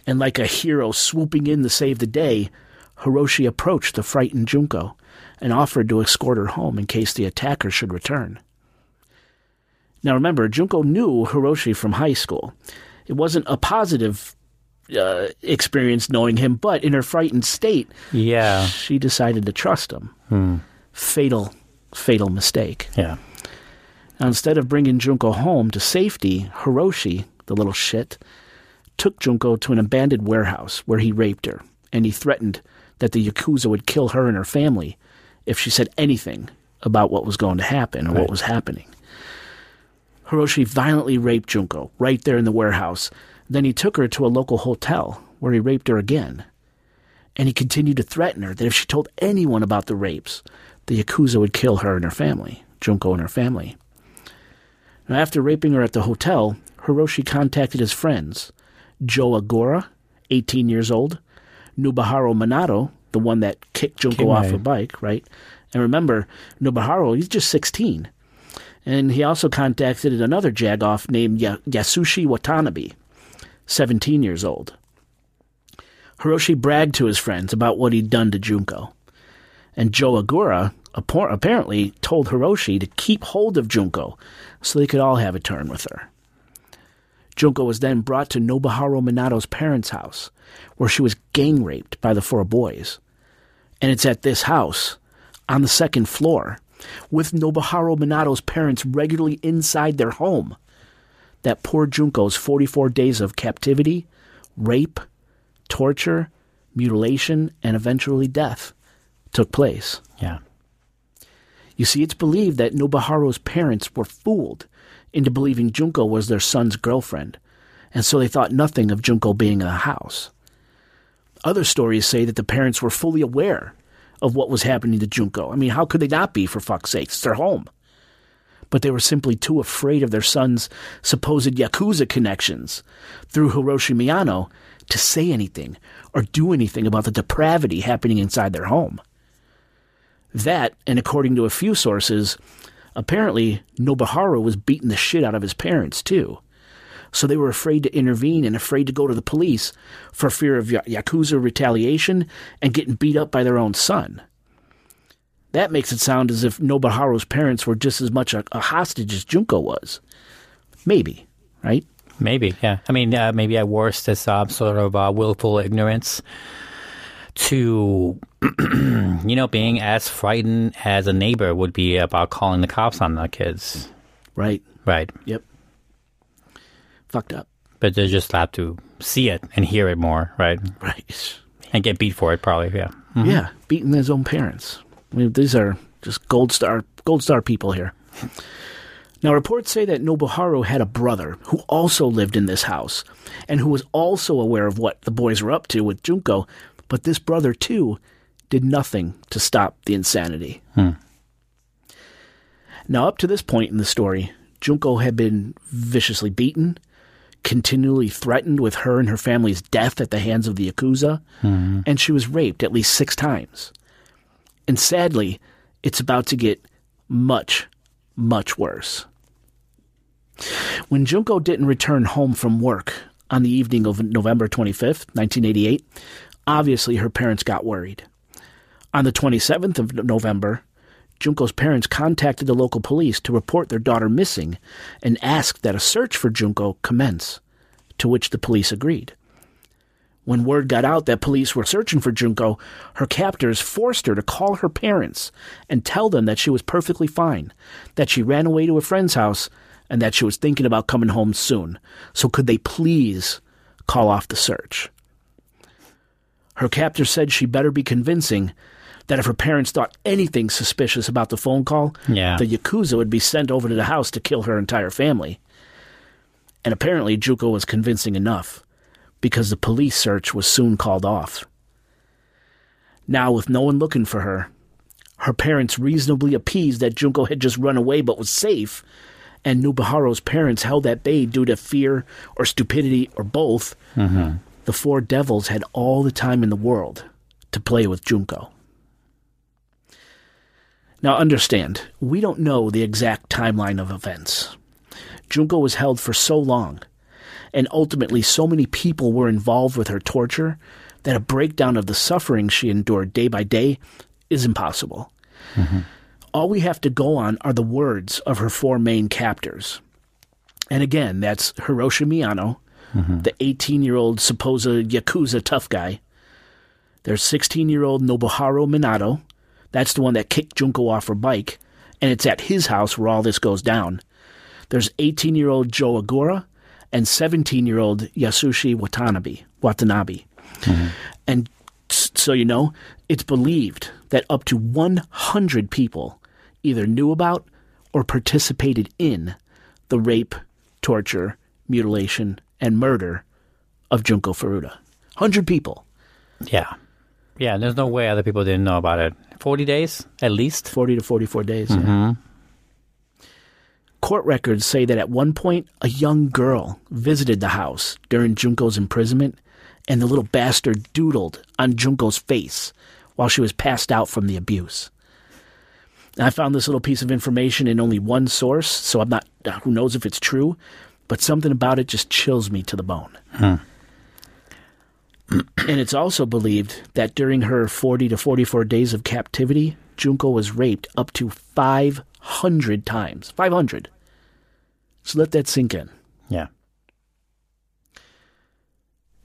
S2: And like a hero swooping in to save the day, Hiroshi approached the frightened Junko and offered to escort her home in case the attacker should return. Now remember, Junko knew Hiroshi from high school. It wasn't a positive uh, experience knowing him, but in her frightened state,
S3: Yeah.
S2: she decided to trust him.
S3: Hmm.
S2: Fatal, fatal mistake.
S3: Yeah.
S2: Now, instead of bringing Junko home to safety, Hiroshi, the little shit, took Junko to an abandoned warehouse where he raped her, and he threatened that the Yakuza would kill her and her family if she said anything about what was going to happen or what was happening. Hiroshi violently raped Junko right there in the warehouse. Then he took her to a local hotel where he raped her again. And he continued to threaten her that if she told anyone about the rapes, the Yakuza would kill her and her family, Junko and her family. Now, after raping her at the hotel, Hiroshi contacted his friends Joe Agura, 18 years old, Nobuharu Minato, the one that kicked Junko off a bike, right? And remember, Nobuharu, he's just 16. And he also contacted another jagoff named Yasushi Watanabe, 17 years old. Hiroshi bragged to his friends about what he'd done to Junko. And Joe Agura apparently told Hiroshi to keep hold of Junko so they could all have a turn with her. Junko was then brought to Nobuharu Minato's parents' house, where she was gang raped by the four boys. And it's at this house, on the second floor, with Nobuharu Minato's parents regularly inside their home, that poor Junko's 44 days of captivity, rape, torture, mutilation, and eventually death took place.
S3: Yeah.
S2: You see, it's believed that Nobuharu's parents were fooled into believing Junko was their son's girlfriend, and so they thought nothing of Junko being in the house. Other stories say that the parents were fully aware of what was happening to Junko. I mean, how could they not be, for fuck's sake? It's their home. But they were simply too afraid of their son's supposed Yakuza connections through Hiroshi Miyano to say anything or do anything about the depravity happening inside their home. That, and according to a few sources, apparently Nobuharu was beating the shit out of his parents too. So they were afraid to intervene and afraid to go to the police for fear of ya- Yakuza retaliation and getting beat up by their own son. That makes it sound as if Nobuharu's parents were just as much a, a hostage as Junko was. Maybe, right?
S3: Maybe, yeah. I mean, uh, maybe at worst, it's uh, sort of uh, willful ignorance to, <clears throat> you know, being as frightened as a neighbor would be about calling the cops on the kids.
S2: Right.
S3: Right.
S2: Yep. Fucked up.
S3: But they just have to see it and hear it more, right?
S2: Right.
S3: And get beat for it, probably, yeah. Mhm.
S2: Yeah, beating his own parents. I mean, these are just gold star gold star people here. Now, reports say that Nobuharu had a brother who also lived in this house and who was also aware of what the boys were up to with Junko, but this brother, too, did nothing to stop the insanity.
S3: Hmm.
S2: Now, up to this point in the story, Junko had been viciously beaten, continually threatened with her and her family's death at the hands of the Yakuza,
S3: Mhm.
S2: and she was raped at least six times. And sadly, it's about to get much, much worse. When Junko didn't return home from work on the evening of November 25th, 1988, obviously her parents got worried. On the 27th of November, Junko's parents contacted the local police to report their daughter missing and asked that a search for Junko commence, to which the police agreed. When word got out that police were searching for Junko, her captors forced her to call her parents and tell them that she was perfectly fine, that she ran away to a friend's house, and that she was thinking about coming home soon. So could they please call off the search? Her captor said she better be convincing that if her parents thought anything suspicious about the phone call,
S3: Yeah.
S2: the Yakuza would be sent over to the house to kill her entire family. And apparently, Junko was convincing enough because the police search was soon called off. Now, with no one looking for her, her parents reasonably appeased that Junko had just run away but was safe, and Nobuharu's parents held at bay due to fear or stupidity or both.
S3: Mm-hmm.
S2: The four devils had all the time in the world to play with Junko. Now, understand, we don't know the exact timeline of events. Junko was held for so long, and ultimately, so many people were involved with her torture that a breakdown of the suffering she endured day by day is impossible. Mm-hmm. All we have to go on are the words of her four main captors. And again, that's Hiroshi Miyano, Mm-hmm. the 18 year old supposed Yakuza tough guy. There's 16 year old Nobuharu Minato. That's the one that kicked Junko off her bike. And it's at his house where all this goes down. There's 18 year old Joe Agura and 17 year old Yasushi Watanabe. Watanabe. Mm-hmm. And so you know, it's believed that up to 100 people either knew about or participated in the rape, torture, mutilation, and murder of Junko Furuta. 100 people.
S3: Yeah. Yeah, there's no way other people didn't know about it. 40 days at least?
S2: 40 to 44 days. yeah. Mm-hmm. Court records say that at one point, a young girl visited the house during Junko's imprisonment, and the little bastard doodled on Junko's face while she was passed out from the abuse. I found this little piece of information in only one source, so I'm not, uh, who knows if it's true, but something about it just chills me to the bone. Hmm. and it's also believed that during her 40 to 44 days of captivity, Junko was raped up to 500 times. 500. So let that sink in.
S3: Yeah.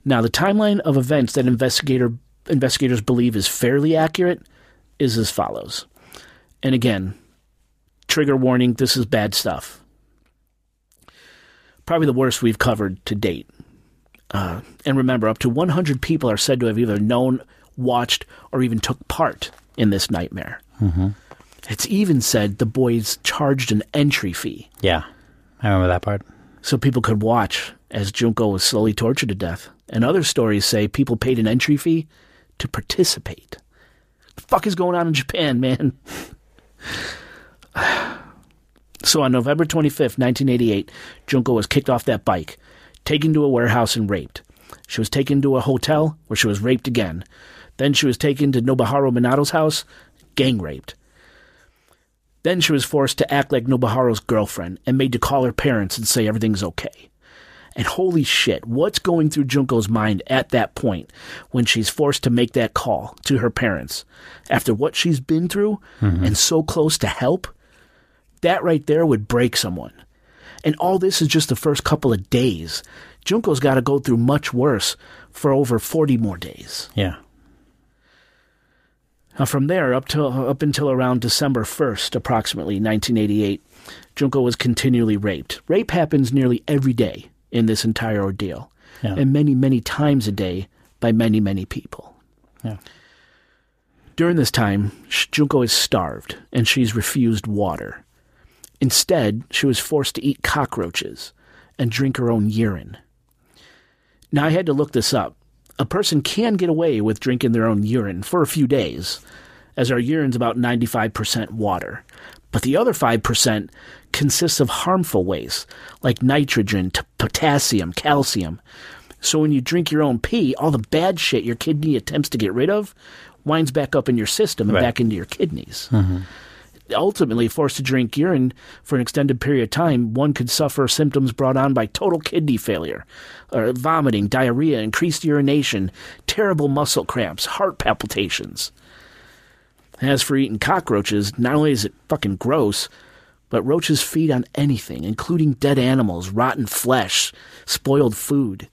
S2: Now, the timeline of events that investigator investigators believe is fairly accurate is as follows. And again, trigger warning, this is bad stuff. Probably the worst we've covered to date. Uh, and remember, up to 100 people are said to have either known, watched, or even took part in this nightmare.
S3: Mm-hmm.
S2: It's even said the boys charged an entry fee
S3: Yeah. I remember that part.
S2: so people could watch as Junko was slowly tortured to death. And other stories say people paid an entry fee to participate. The fuck is going on in Japan, man? <sighs> <sighs> so on November 25th, 1988, Junko was kicked off that bike, taken to a warehouse and raped. She was taken to a hotel where she was raped again. Then she was taken to Nobuharu Minato's house, gang raped. Then she was forced to act like Nobuharu's girlfriend and made to call her parents and say everything's okay. And holy shit, what's going through Junko's mind at that point when she's forced to make that call to her parents after what she's been through mm-hmm. and so close to help? That right there would break someone. And all this is just the first couple of days. Junko's got to go through much worse for over 40 more days.
S3: Yeah.
S2: Now, from there up to up until around December first, approximately 1988, Junko was continually raped. Rape happens nearly every day in this entire ordeal,
S3: Yeah.
S2: and many, many times a day by many, many people.
S3: Yeah.
S2: During this time, Junko is starved and she's refused water. Instead, she was forced to eat cockroaches and drink her own urine. Now, I had to look this up. A person can get away with drinking their own urine for a few days, as our urine's about 95% water. But the other 5% consists of harmful waste, like nitrogen, t- potassium, calcium. So when you drink your own pee, all the bad shit your kidney attempts to get rid of winds back up in your system and
S3: Right.
S2: back into your kidneys mm-hmm. Ultimately forced to drink urine for an extended period of time, one could suffer symptoms brought on by total kidney failure, or vomiting, diarrhea, increased urination, terrible muscle cramps, heart palpitations. As for eating cockroaches, not only is it fucking gross, but roaches feed on anything, including dead animals, rotten flesh, spoiled food.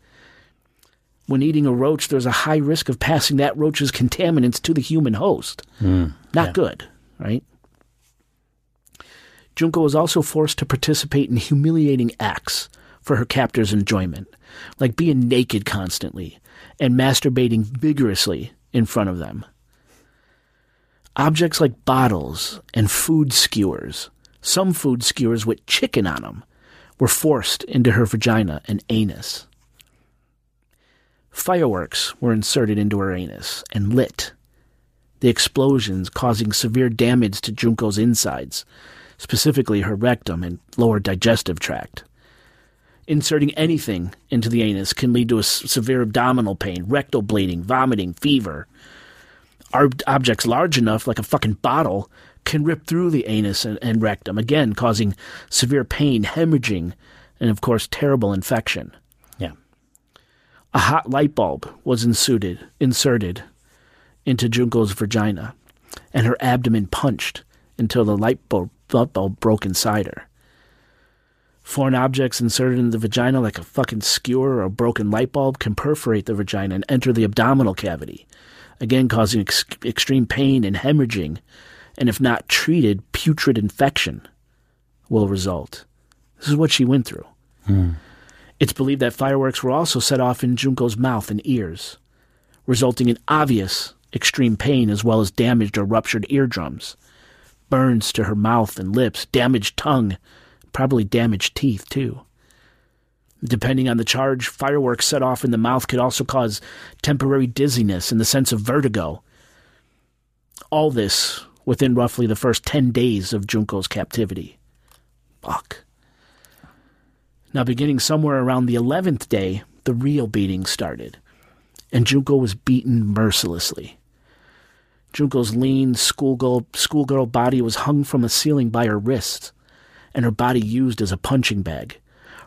S2: When eating a roach, there's a high risk of passing that roach's contaminants to the human host. Hmm. Not good, right? Junko was also forced to participate in humiliating acts for her captors' enjoyment, like being naked constantly and masturbating vigorously in front of them. Objects like bottles and food skewers, some food skewers with chicken on them, were forced into her vagina and anus. Fireworks were inserted into her anus and lit, the explosions causing severe damage to Junko's insides, specifically her rectum and lower digestive tract. Inserting anything into the anus can lead to a severe abdominal pain, rectal bleeding, vomiting, fever. Ob- objects large enough, like a fucking bottle, can rip through the anus and, and rectum, again causing severe pain, hemorrhaging, and of course, terrible infection.
S3: Yeah.
S2: A hot light bulb was inserted, inserted into Junko's vagina. and her abdomen punched until the light bulb, bulb broke inside her. Foreign objects inserted in the vagina, like a fucking skewer or a broken light bulb, can perforate the vagina and enter the abdominal cavity, again causing ex- extreme pain and hemorrhaging, and if not treated, putrid infection will result. This is what she went through. Hmm. It's believed that fireworks were also set off in Junko's mouth and ears, resulting in obvious extreme pain as well as damaged or ruptured eardrums, burns to her mouth and lips, damaged tongue, probably damaged teeth too. Depending on the charge, fireworks set off in the mouth could also cause temporary dizziness and the sense of vertigo. All this within roughly the first 10 days of Junko's captivity. Fuck. Now, beginning somewhere around the 11th day, the real beating started, and Junko was beaten mercilessly. Junko's lean schoolgirl, schoolgirl body was hung from a ceiling by her wrists, and her body used as a punching bag,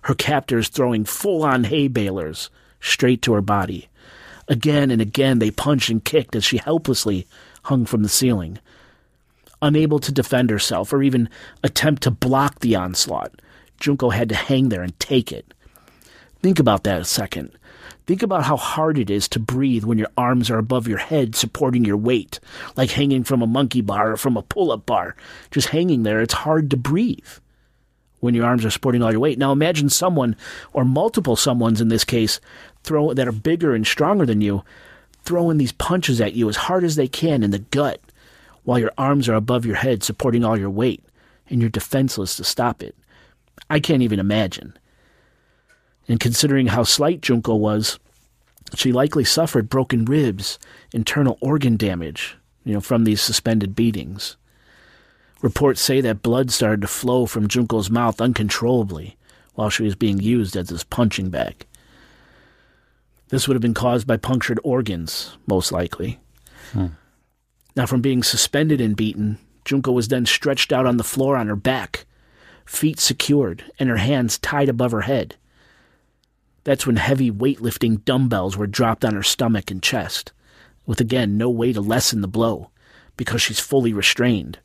S2: her captors throwing full on hay balers straight to her body. Again and again they punched and kicked as she helplessly hung from the ceiling. Unable to defend herself or even attempt to block the onslaught, Junko had to hang there and take it. Think about that a second. Think about how hard it is to breathe when your arms are above your head supporting your weight, like hanging from a monkey bar or from a pull up bar. Just hanging there, it's hard to breathe when your arms are supporting all your weight. Now imagine someone, or multiple someones in this case, throw that are bigger and stronger than you, throwing these punches at you as hard as they can in the gut, while your arms are above your head supporting all your weight, and you're defenseless to stop it. I can't even imagine. And considering how slight Junko was, she likely suffered broken ribs, internal organ damage, you know, from these suspended beatings. Reports say that blood started to flow from Junko's mouth uncontrollably while she was being used as this punching bag. This would have been caused by punctured organs, most likely.
S3: Hmm.
S2: Now, from being suspended and beaten, Junko was then stretched out on the floor on her back, feet secured, and her hands tied above her head. That's when heavy weightlifting dumbbells were dropped on her stomach and chest, with again no way to lessen the blow, because she's fully restrained.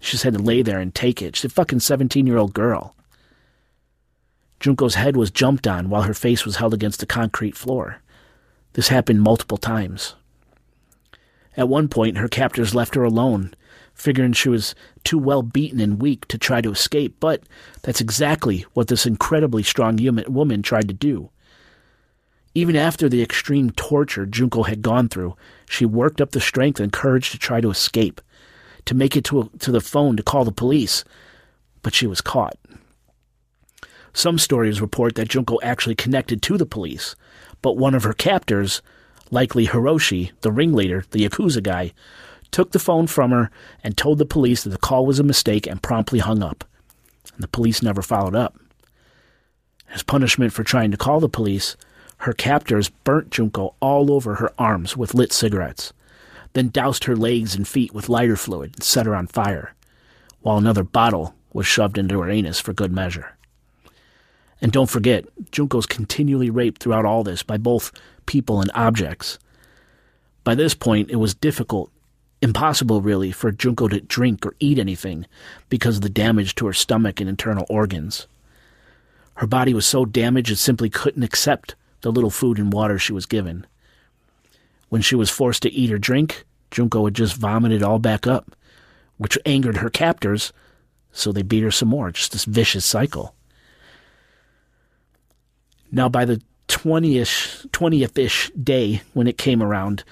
S2: She just had to lay there and take it. She's a fucking 17 year old girl. Junko's head was jumped on while her face was held against the concrete floor. This happened multiple times. At one point, her captors left her alone, figuring she was too well beaten and weak to try to escape, but that's exactly what this incredibly strong woman tried to do. Even after the extreme torture Junko had gone through, she worked up the strength and courage to try to escape, to make it to, a, to the phone to call the police, but she was caught. Some stories report that Junko actually connected to the police, but one of her captors, likely Hiroshi, the ringleader, the Yakuza guy, took the phone from her and told the police that the call was a mistake and promptly hung up. And the police never followed up. As punishment for trying to call the police, her captors burnt Junko all over her arms with lit cigarettes, then doused her legs and feet with lighter fluid and set her on fire, while another bottle was shoved into her anus for good measure. And don't forget, Junko's continually raped throughout all this by both people and objects. By this point, it was difficult, impossible really, for Junko to drink or eat anything because of the damage to her stomach and internal organs. Her body was so damaged it simply couldn't accept the little food and water she was given. When she was forced to eat or drink, Junko would just vomit it all back up, which angered her captors, so they beat her some more. Just this vicious cycle. Now, by the 20ish, 20th-ish day when it came around,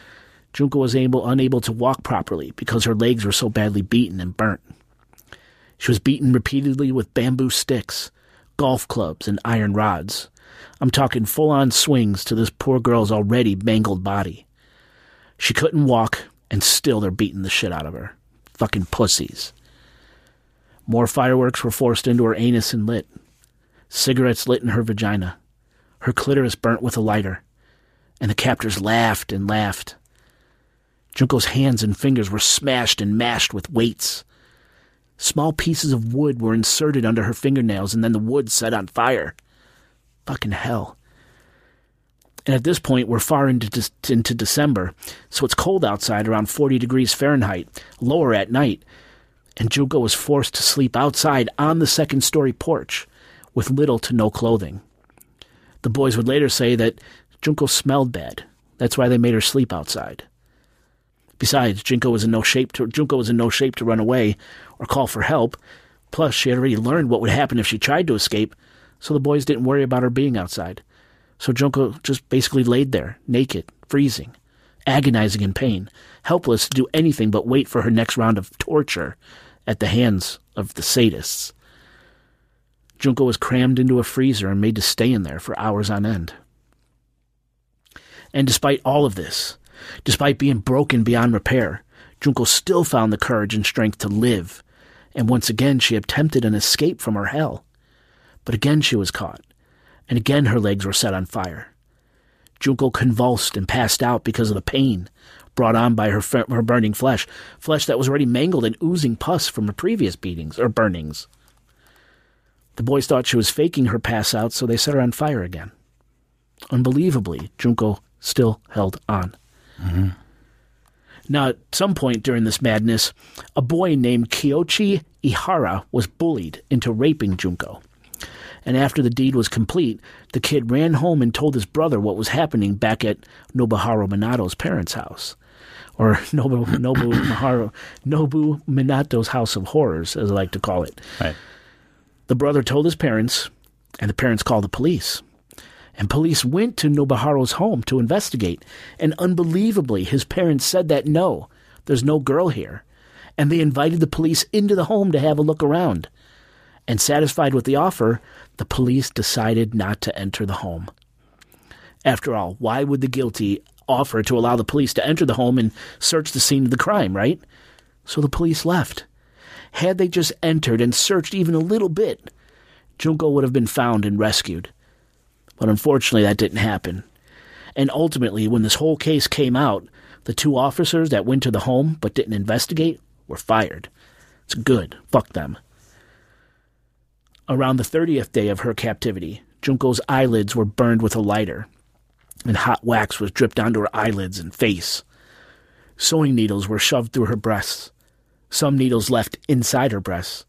S2: Junko was able, unable to walk properly because her legs were so badly beaten and burnt. She was beaten repeatedly with bamboo sticks, golf clubs, and iron rods. I'm talking full on swings to this poor girl's already mangled body. She couldn't walk, and still they're beating the shit out of her. Fucking pussies. More fireworks were forced into her anus and lit. Cigarettes lit in her vagina. Her clitoris burnt with a lighter. And the captors laughed and laughed. Junko's hands and fingers were smashed and mashed with weights. Small pieces of wood were inserted under her fingernails and then the wood set on fire. Fucking hell. And at this point, we're far into, de- into December, so it's cold outside, around 40 degrees Fahrenheit, lower at night. And Junko was forced to sleep outside on the second story porch with little to no clothing. The boys would later say that Junko smelled bad. That's why they made her sleep outside. Besides, Junko was in no shape to Junko was in no shape to run away or call for help. Plus, she had already learned what would happen if she tried to escape, so the boys didn't worry about her being outside. So Junko just basically laid there, naked, freezing, agonizing in pain, helpless to do anything but wait for her next round of torture at the hands of the sadists. Junko was crammed into a freezer and made to stay in there for hours on end. And despite all of this, despite being broken beyond repair, Junko still found the courage and strength to live, and once again she attempted an escape from her hell. But again she was caught, and again her legs were set on fire. Junko convulsed and passed out because of the pain brought on by her, her burning flesh, flesh that was already mangled and oozing pus from her previous beatings or burnings. The boys thought she was faking her pass out, so they set her on fire again. Unbelievably, Junko still held on.
S3: Mm-hmm.
S2: Now, at some point during this madness, a boy named Koichi Ihara was bullied into raping Junko. And after the deed was complete, the kid ran home and told his brother what was happening back at Nobuharu Minato's parents' house. Or <laughs> Nobu, Nobu, <coughs> Maharu, Nobu Minato's House of Horrors, as I like to call it.
S3: Right.
S2: The brother told his parents, and the parents called the police. And police went to Nobuharu's home to investigate. And unbelievably, his parents said that no, there's no girl here. And they invited the police into the home to have a look around. And satisfied with the offer, the police decided not to enter the home. After all, why would the guilty offer to allow the police to enter the home and search the scene of the crime, right? So the police left. Had they just entered and searched even a little bit, Junko would have been found and rescued. But unfortunately, that didn't happen. And ultimately, when this whole case came out, the two officers that went to the home but didn't investigate were fired. It's good. Fuck them. Around the 30th day of her captivity, Junko's eyelids were burned with a lighter, and hot wax was dripped onto her eyelids and face. Sewing needles were shoved through her breasts, some needles left inside her breasts,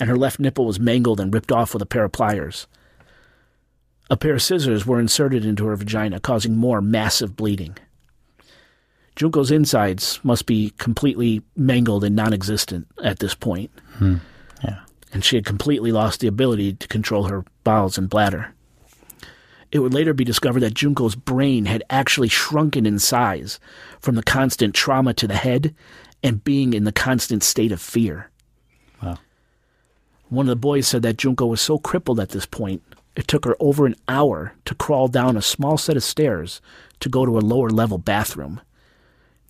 S2: and her left nipple was mangled and ripped off with a pair of pliers. A pair of scissors were inserted into her vagina, causing more massive bleeding. Junko's insides must be completely mangled and non existent at this point.
S3: Hmm. Yeah.
S2: And she had completely lost the ability to control her bowels and bladder. It would later be discovered that Junko's brain had actually shrunken in size from the constant trauma to the head and being in the constant state of fear.
S3: Wow.
S2: One of the boys said that Junko was so crippled at this point, it took her over an hour to crawl down a small set of stairs to go to a lower level bathroom.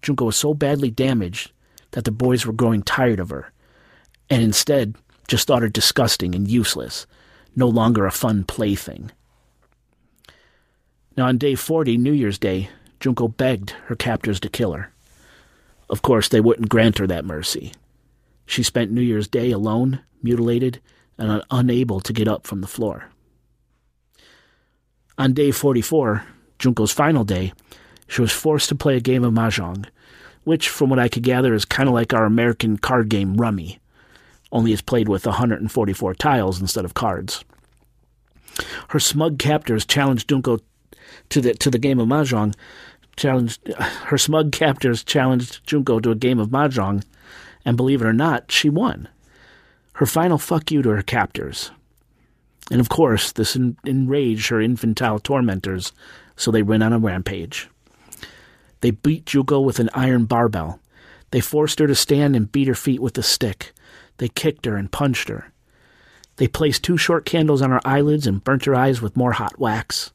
S2: Junko was so badly damaged that the boys were growing tired of her, and instead just thought her disgusting and useless, no longer a fun plaything. Now, on day 40, New Year's Day, Junko begged her captors to kill her. Of course, they wouldn't grant her that mercy. She spent New Year's Day alone, mutilated, and unable to get up from the floor. On day 44, Junko's final day, she was forced to play a game of mahjong, which, from what I could gather, is kind of like our American card game Rummy, only it's played with 144 tiles instead of cards. Her smug captors challenged Junko to the to the game of mahjong. Challenged <sighs> her smug captors challenged Junko to a game of mahjong, and believe it or not, she won. Her final fuck you to her captors. And of course, this en- enraged her infantile tormentors, so they went on a rampage. They beat Junko with an iron barbell. They forced her to stand and beat her feet with a stick. They kicked her and punched her. They placed two short candles on her eyelids and burnt her eyes with more hot wax.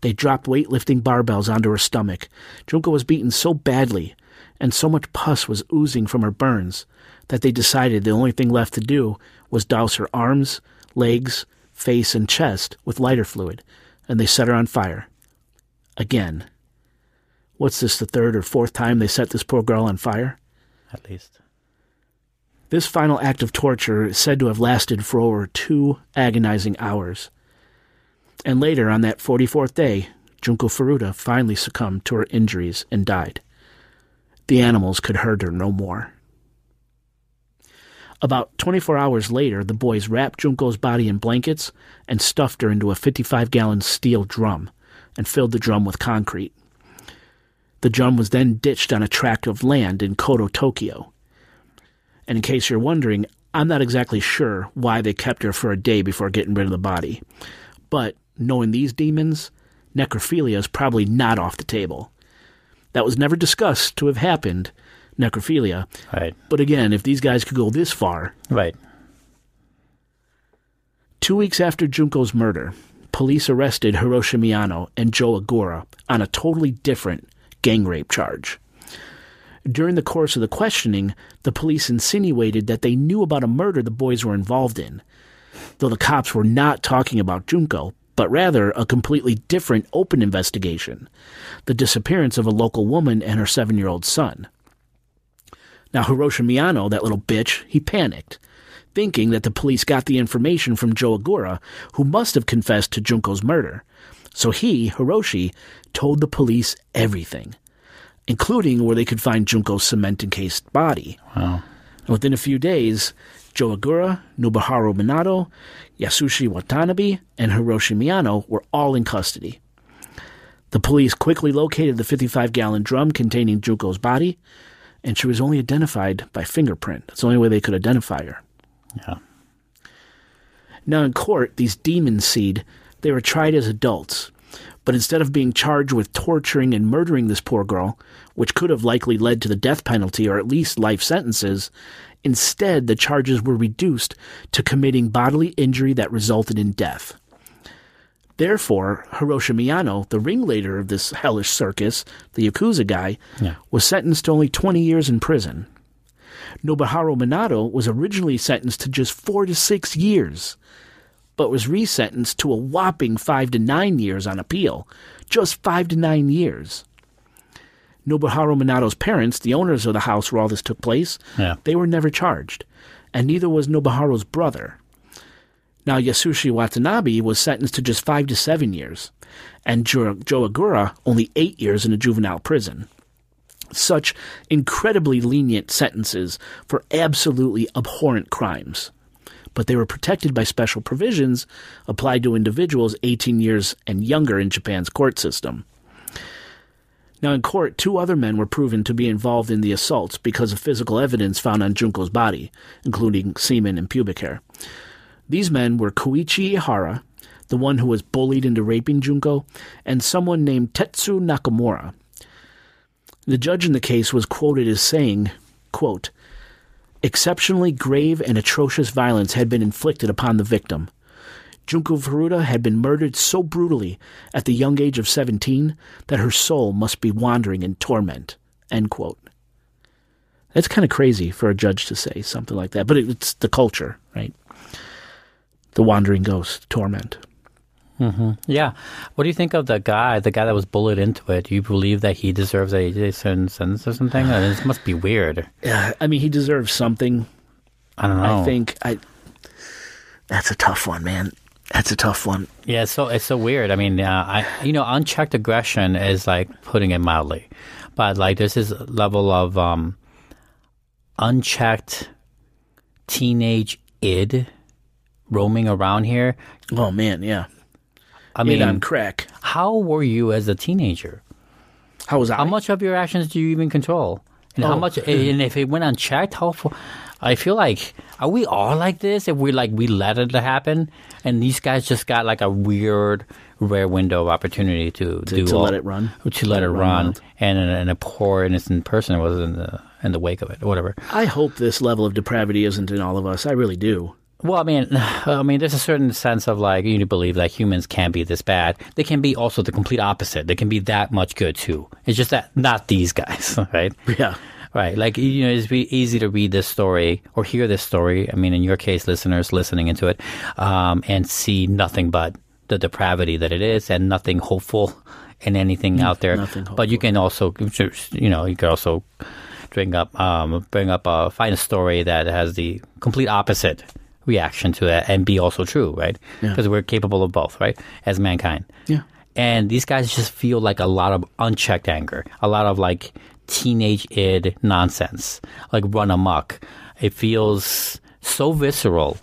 S2: They dropped weightlifting barbells onto her stomach. Junko was beaten so badly, and so much pus was oozing from her burns, that they decided the only thing left to do was douse her arms, legs, face, and chest with lighter fluid, and they set her on fire. Again. What's this, the third or fourth time they set this poor girl on fire?
S3: At least.
S2: This final act of torture is said to have lasted for over two agonizing hours. And later, on that 44th day, Junko Furuta finally succumbed to her injuries and died. The animals could hurt her no more. About 24 hours later, the boys wrapped Junko's body in blankets and stuffed her into a 55 gallon steel drum and filled the drum with concrete. The drum was then ditched on a tract of land in Koto, Tokyo. And in case you're wondering, I'm not exactly sure why they kept her for a day before getting rid of the body. But knowing these demons, necrophilia is probably not off the table. That was never discussed to have happened, necrophilia.
S3: Right.
S2: But again, if these guys could go this far.
S3: Right.
S2: Two weeks after Junko's murder, police arrested Hiroshi Miyano and Joe Agura on a totally different gang rape charge. During the course of the questioning, the police insinuated that they knew about a murder the boys were involved in, though the cops were not talking about Junko, but rather a completely different open investigation the disappearance of a local woman and her seven year old son. Now, Hiroshi Miyano, that little bitch, he panicked, thinking that the police got the information from Joe Agura, who must have confessed to Junko's murder. So he, Hiroshi, told the police everything, including where they could find Junko's cement encased body.
S3: Wow.
S2: And within a few days, Joe Agura, Nobuharu Minato, Yasushi Watanabe, and Hiroshi Miyano were all in custody. The police quickly located the 55 gallon drum containing Junko's body, and she was only identified by fingerprint. That's the only way they could identify her.
S3: Yeah.
S2: Now, in court, these demon seed, they were tried as adults, but instead of being charged with torturing and murdering this poor girl, which could have likely led to the death penalty or at least life sentences, instead the charges were reduced to committing bodily injury that resulted in death. Therefore, Hiroshi Miyano, the ringleader of this hellish circus, the Yakuza guy,
S3: Yeah.
S2: was sentenced to only 20 years in prison. Nobuharu Minato was originally sentenced to just four to six years, but was resentenced to a whopping five to nine years on appeal. Just five to nine years. Nobuharu Minato's parents, the owners of the house where all this took place,
S3: Yeah.
S2: they were never charged, and neither was Nobuharu's brother. Now, Yasushi Watanabe was sentenced to just five to seven years, and Jo Joe Agura only eight years in a juvenile prison. Such incredibly lenient sentences for absolutely abhorrent crimes. But they were protected by special provisions applied to individuals 18 years and younger in Japan's court system. Now, in court, two other men were proven to be involved in the assaults because of physical evidence found on Junko's body, including semen and pubic hair. These men were Koichi Ihara, the one who was bullied into raping Junko, and someone named Tetsu Nakamura. The judge in the case was quoted as saying, quote, Exceptionally grave and atrocious violence had been inflicted upon the victim. Junko Furuta had been murdered so brutally at the young age of 17 that her soul must be wandering in torment. End quote. That's kind of crazy for a judge to say something like that, but it's the culture, right? The wandering ghost, torment.
S3: hmm Yeah. What do you think of the guy, the guy that was bullied into it? Do you believe that he deserves a, certain sentence or something? Uh, This must be weird.
S2: Yeah, I mean, he deserves something.
S3: I don't know.
S2: I think I. That's a tough one, man. That's a tough one.
S3: Yeah, it's so it's so weird. I mean, uh, I you know, unchecked aggression is like putting it mildly, but like there's this level of um, unchecked teenage id roaming around here.
S2: Oh man, yeah.
S3: I mean,
S2: on crack.
S3: How were you as a teenager?
S2: How was I?
S3: How much of your actions do you even control? And how
S2: Oh.
S3: much? And if it went unchecked, how? I feel like are we all like this? If we like we let it happen, and these guys just got like a weird, rare window of opportunity to, do
S2: to
S3: all-
S2: let it run.
S3: to let, it
S2: run
S3: run, and, and a poor innocent person was in the in the wake of it, or whatever.
S2: I hope this level of depravity isn't in all of us. I really do.
S3: Well, I mean, <sighs> I mean, there's a certain sense of like you believe that humans can be this bad. They can be also the complete opposite. They can be that much good too. It's just that not these guys, <laughs> right?
S2: Yeah.
S3: Right. Like you know, it's be easy to read this story or hear this story. I mean, in your case, listeners listening into it, um, and see nothing but the depravity that it is, and nothing hopeful in anything out there.
S2: nothing
S3: But you can also, you know, you can also bring up, um, bring up, uh, find a story that has the complete opposite reaction to that, and be also true, right?
S2: Yeah.
S3: Because we're capable of both, right? As mankind.
S2: Yeah.
S3: And these guys just feel like a lot of unchecked anger, a lot of like teenage id nonsense, like run amok. It feels so visceral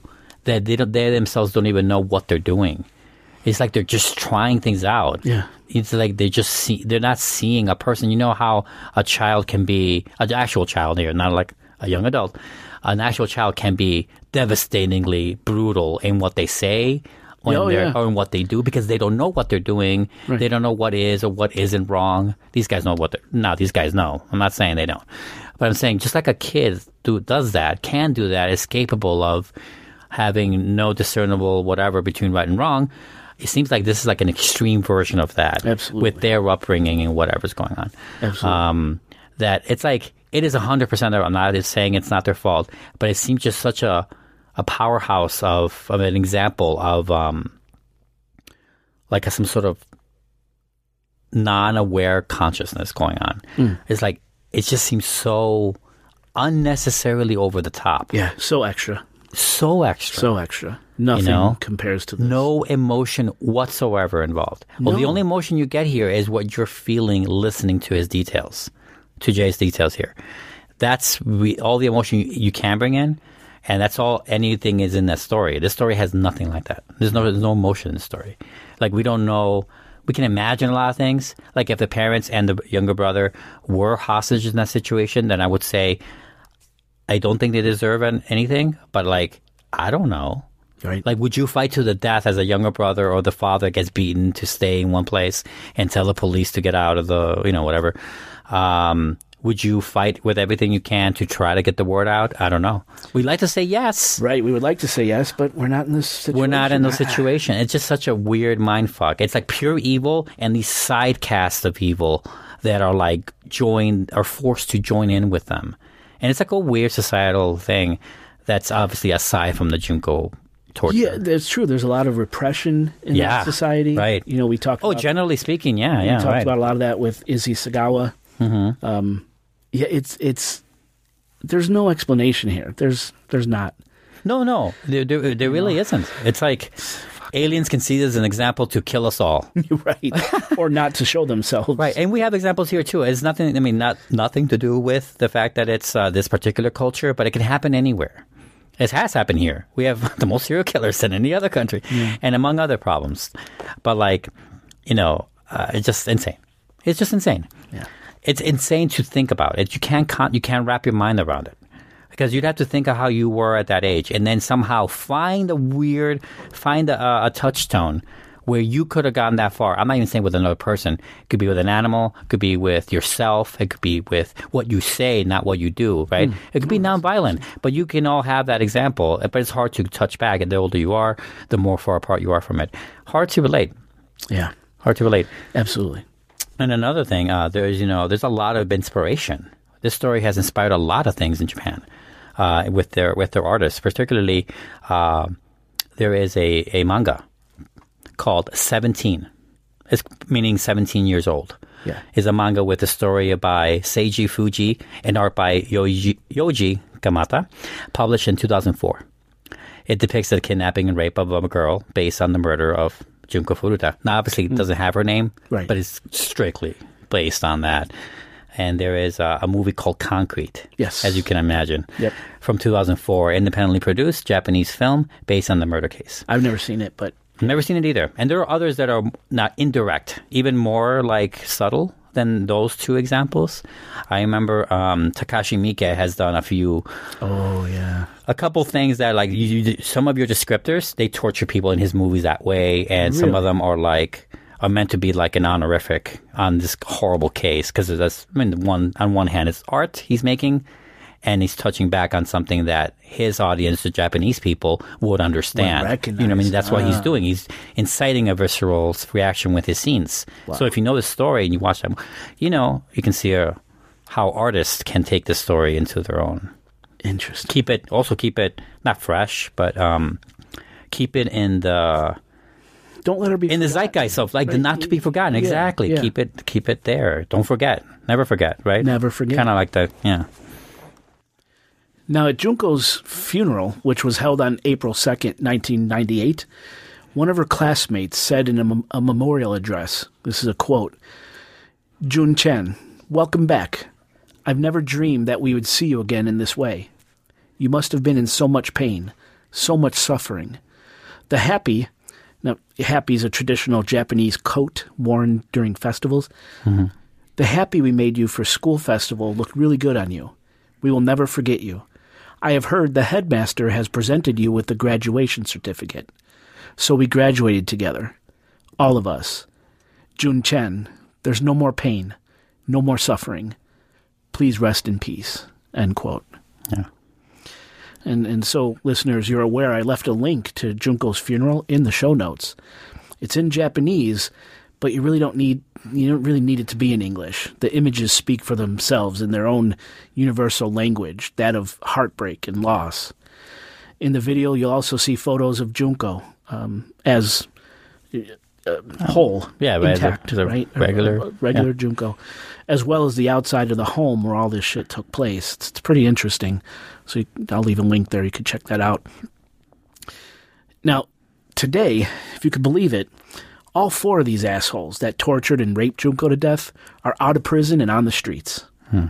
S3: that they don't, they themselves don't even know what they're doing. It's like they're just trying things out.
S2: Yeah.
S3: It's like they just see they're not seeing a person. You know how a child can be an actual child here, not like a young adult. An actual child can be devastatingly brutal in what they say
S2: Oh, yeah.
S3: or in what they do because they don't know what they're doing.
S2: Right.
S3: They don't know what is or what isn't wrong. These guys know what they're now. These guys know. I'm not saying they don't, but I'm saying just like a kid do, does that, can do that, is capable of having no discernible whatever between right and wrong. It seems like this is like an extreme version of that
S2: Absolutely.
S3: with their upbringing and whatever's going on.
S2: Absolutely.
S3: Um, that it's like it is hundred percent. I'm not saying it's not their fault, but it seems just such a a powerhouse of of an example of um like a, some sort of non-aware consciousness going on.
S2: Mm.
S3: It's like it just seems so unnecessarily over the top.
S2: Yeah, so extra.
S3: So extra.
S2: So extra. Nothing
S3: know?
S2: compares to this.
S3: No emotion whatsoever involved. Well, the only emotion you get here is what you're feeling listening to his details, to Jay's details here. That's re- all the emotion you, you can bring in, and that's all anything is in that story. This story has nothing like that. There's no there's no emotion in the story. Like we don't know. We can imagine a lot of things. Like if the parents and the younger brother were hostages in that situation, then I would say I don't think they deserve an, anything. But like I don't know.
S2: Right.
S3: Like, would you fight to the death as a younger brother or the father gets beaten to stay in one place and tell the police to get out of the, you know, whatever? Um, would you fight with everything you can to try to get the word out? I don't know. We'd like to say yes.
S2: Right. We would like to say yes, but we're not in this situation.
S3: We're not in those situation. It's just such a weird mind fuck. It's like pure evil and these side casts of evil that are like joined are forced to join in with them. And it's like a weird societal thing that's obviously aside from the Junko torture.
S2: Yeah, that's true. There's a lot of repression in
S3: Yeah,
S2: that society.
S3: right.
S2: You know, we talked.
S3: Oh,
S2: about,
S3: generally speaking, yeah, yeah.
S2: we talked
S3: right.
S2: about a lot of that with Issei Sagawa.
S3: Mm-hmm.
S2: Um, yeah, it's it's. There's no explanation here. There's there's not.
S3: No, no, there, there, there really isn't. It's like aliens can see this as an example to kill us all. <laughs>
S2: right. or not to show themselves.
S3: Right, and we have examples here too. It's nothing. I mean, not nothing to do with the fact that it's uh, this particular culture, but it can happen anywhere. It has happened here. We have <laughs> the most serial killers than any other country, and among other problems. But like, you know, uh, it's just insane. It's just insane.
S2: Yeah.
S3: It's insane to think about it. You can't con- you can't wrap your mind around it because you'd have to think of how you were at that age, and then somehow find a weird, find a, a touchstone where you could have gotten that far. I'm not even saying with another person. It could be with an animal. It could be with yourself. It could be with what you say, not what you do. Right? Hmm. It could be nonviolent, but you can all have that example. But it's hard to touch back. And the older you are, the more far apart you are from it. Hard to relate.
S2: Yeah.
S3: Hard to relate.
S2: Absolutely.
S3: And another thing, uh, there's you know, there's a lot of inspiration. This story has inspired a lot of things in Japan uh, with their with their artists. Particularly, uh, there is a, a manga called Seventeen. It's meaning seventeen years old.
S2: Yeah.
S3: Is a manga with a story by Seiji Fujii and art by Yoji, Yoji Kamata, published in 2004. It depicts the kidnapping and rape of a girl based on the murder of Junko Furuta. Now, obviously, it hmm. doesn't have her name,
S2: Right.
S3: but it's strictly based on that. And there is a, a movie called Concrete,
S2: Yes.
S3: as you can imagine,
S2: Yep.
S3: from 2004, independently produced Japanese film based on the murder case.
S2: I've never seen it, but
S3: Never seen it either. And there are others that are not indirect, even more like subtle than those two examples. I remember um, Takashi Miike has done a few,
S2: oh yeah,
S3: a couple things that like you, you, some of your descriptors they torture people in his movies that way, and some of them are like are meant to be like an honorific on this horrible case because that's I mean one on one hand it's art he's making. And he's touching back on something that his audience, the Japanese people, would understand.
S2: recognize.
S3: You know, I mean, that's what he's
S2: Ah.
S3: doing. He's inciting a visceral reaction with his scenes. So if you know the story and you watch them, you know, you can see uh how artists can take the story into their own.
S2: interesting.
S3: Keep it, also keep it not fresh, but um, keep it in the
S2: Don't let her be
S3: in the zeitgeist of like the
S2: Right.
S3: not to be forgotten.
S2: Yeah,
S3: Exactly.
S2: yeah.
S3: Keep it, keep it there. Don't forget. Never forget. Right.
S2: Never forget.
S3: Kind of like the yeah.
S2: Now, at Junko's funeral, which was held on April 2nd, 1998, One of her classmates said in a, a memorial address, this is a quote Jun-chan, welcome back. I've never dreamed that we would see you again in this way. You must have been in so much pain, so much suffering. The happi, now, happi is a traditional Japanese coat worn during festivals. Mm-hmm. The happi we made you for school festival looked really good on you. We will never forget you. I have heard the headmaster has presented you with the graduation certificate. So we graduated together. All of us. Jun-chan, there's no more pain, no more suffering. Please rest in peace. End quote.
S3: Yeah.
S2: And and so listeners, you're aware I left a link to Junko's funeral in the show notes. It's in Japanese, but you really don't need you don't really need it to be in English. The images speak for themselves in their own universal language, that of heartbreak and loss. In the video, you'll also see photos of Junko um, as uh, whole,
S3: Yeah, but as a-
S2: intact,
S3: as a
S2: right?
S3: regular-
S2: a regular
S3: yeah.
S2: Junko, as well as the outside of the home where all this shit took place. It's, it's pretty interesting. So you, I'll leave a link there. You could check that out. Now, today, if you could believe it, all four of these assholes that tortured and raped Junko to death are out of prison and on the streets. Hmm.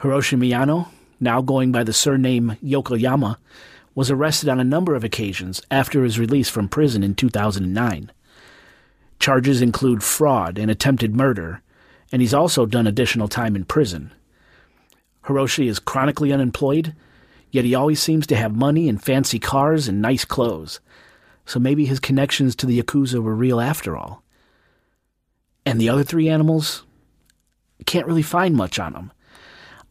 S2: Hiroshi Miyano, now going by the surname Yokoyama, was arrested on a number of occasions after his release from prison in 2009. Charges include fraud and attempted murder, and he's also done additional time in prison. Hiroshi is chronically unemployed, yet he always seems to have money and fancy cars and nice clothes. So maybe his connections to the Yakuza were real after all. And the other three animals? Can't really find much on them.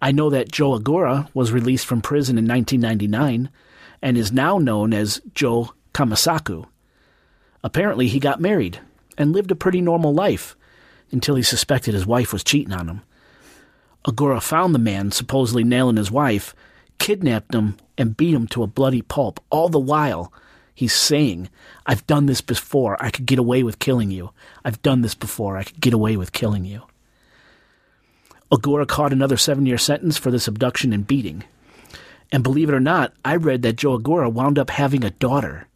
S2: I know that Joe Agura was released from prison in 1999 and is now known as Joe Kamisaku. Apparently, he got married and lived a pretty normal life until he suspected his wife was cheating on him. Agura found the man supposedly nailing his wife, kidnapped him, and beat him to a bloody pulp, all the while he's saying, I've done this before. I could get away with killing you. I've done this before. I could get away with killing you. Agura caught another seven year sentence for this abduction and beating. And believe it or not, I read that Joe Agura wound up having a daughter.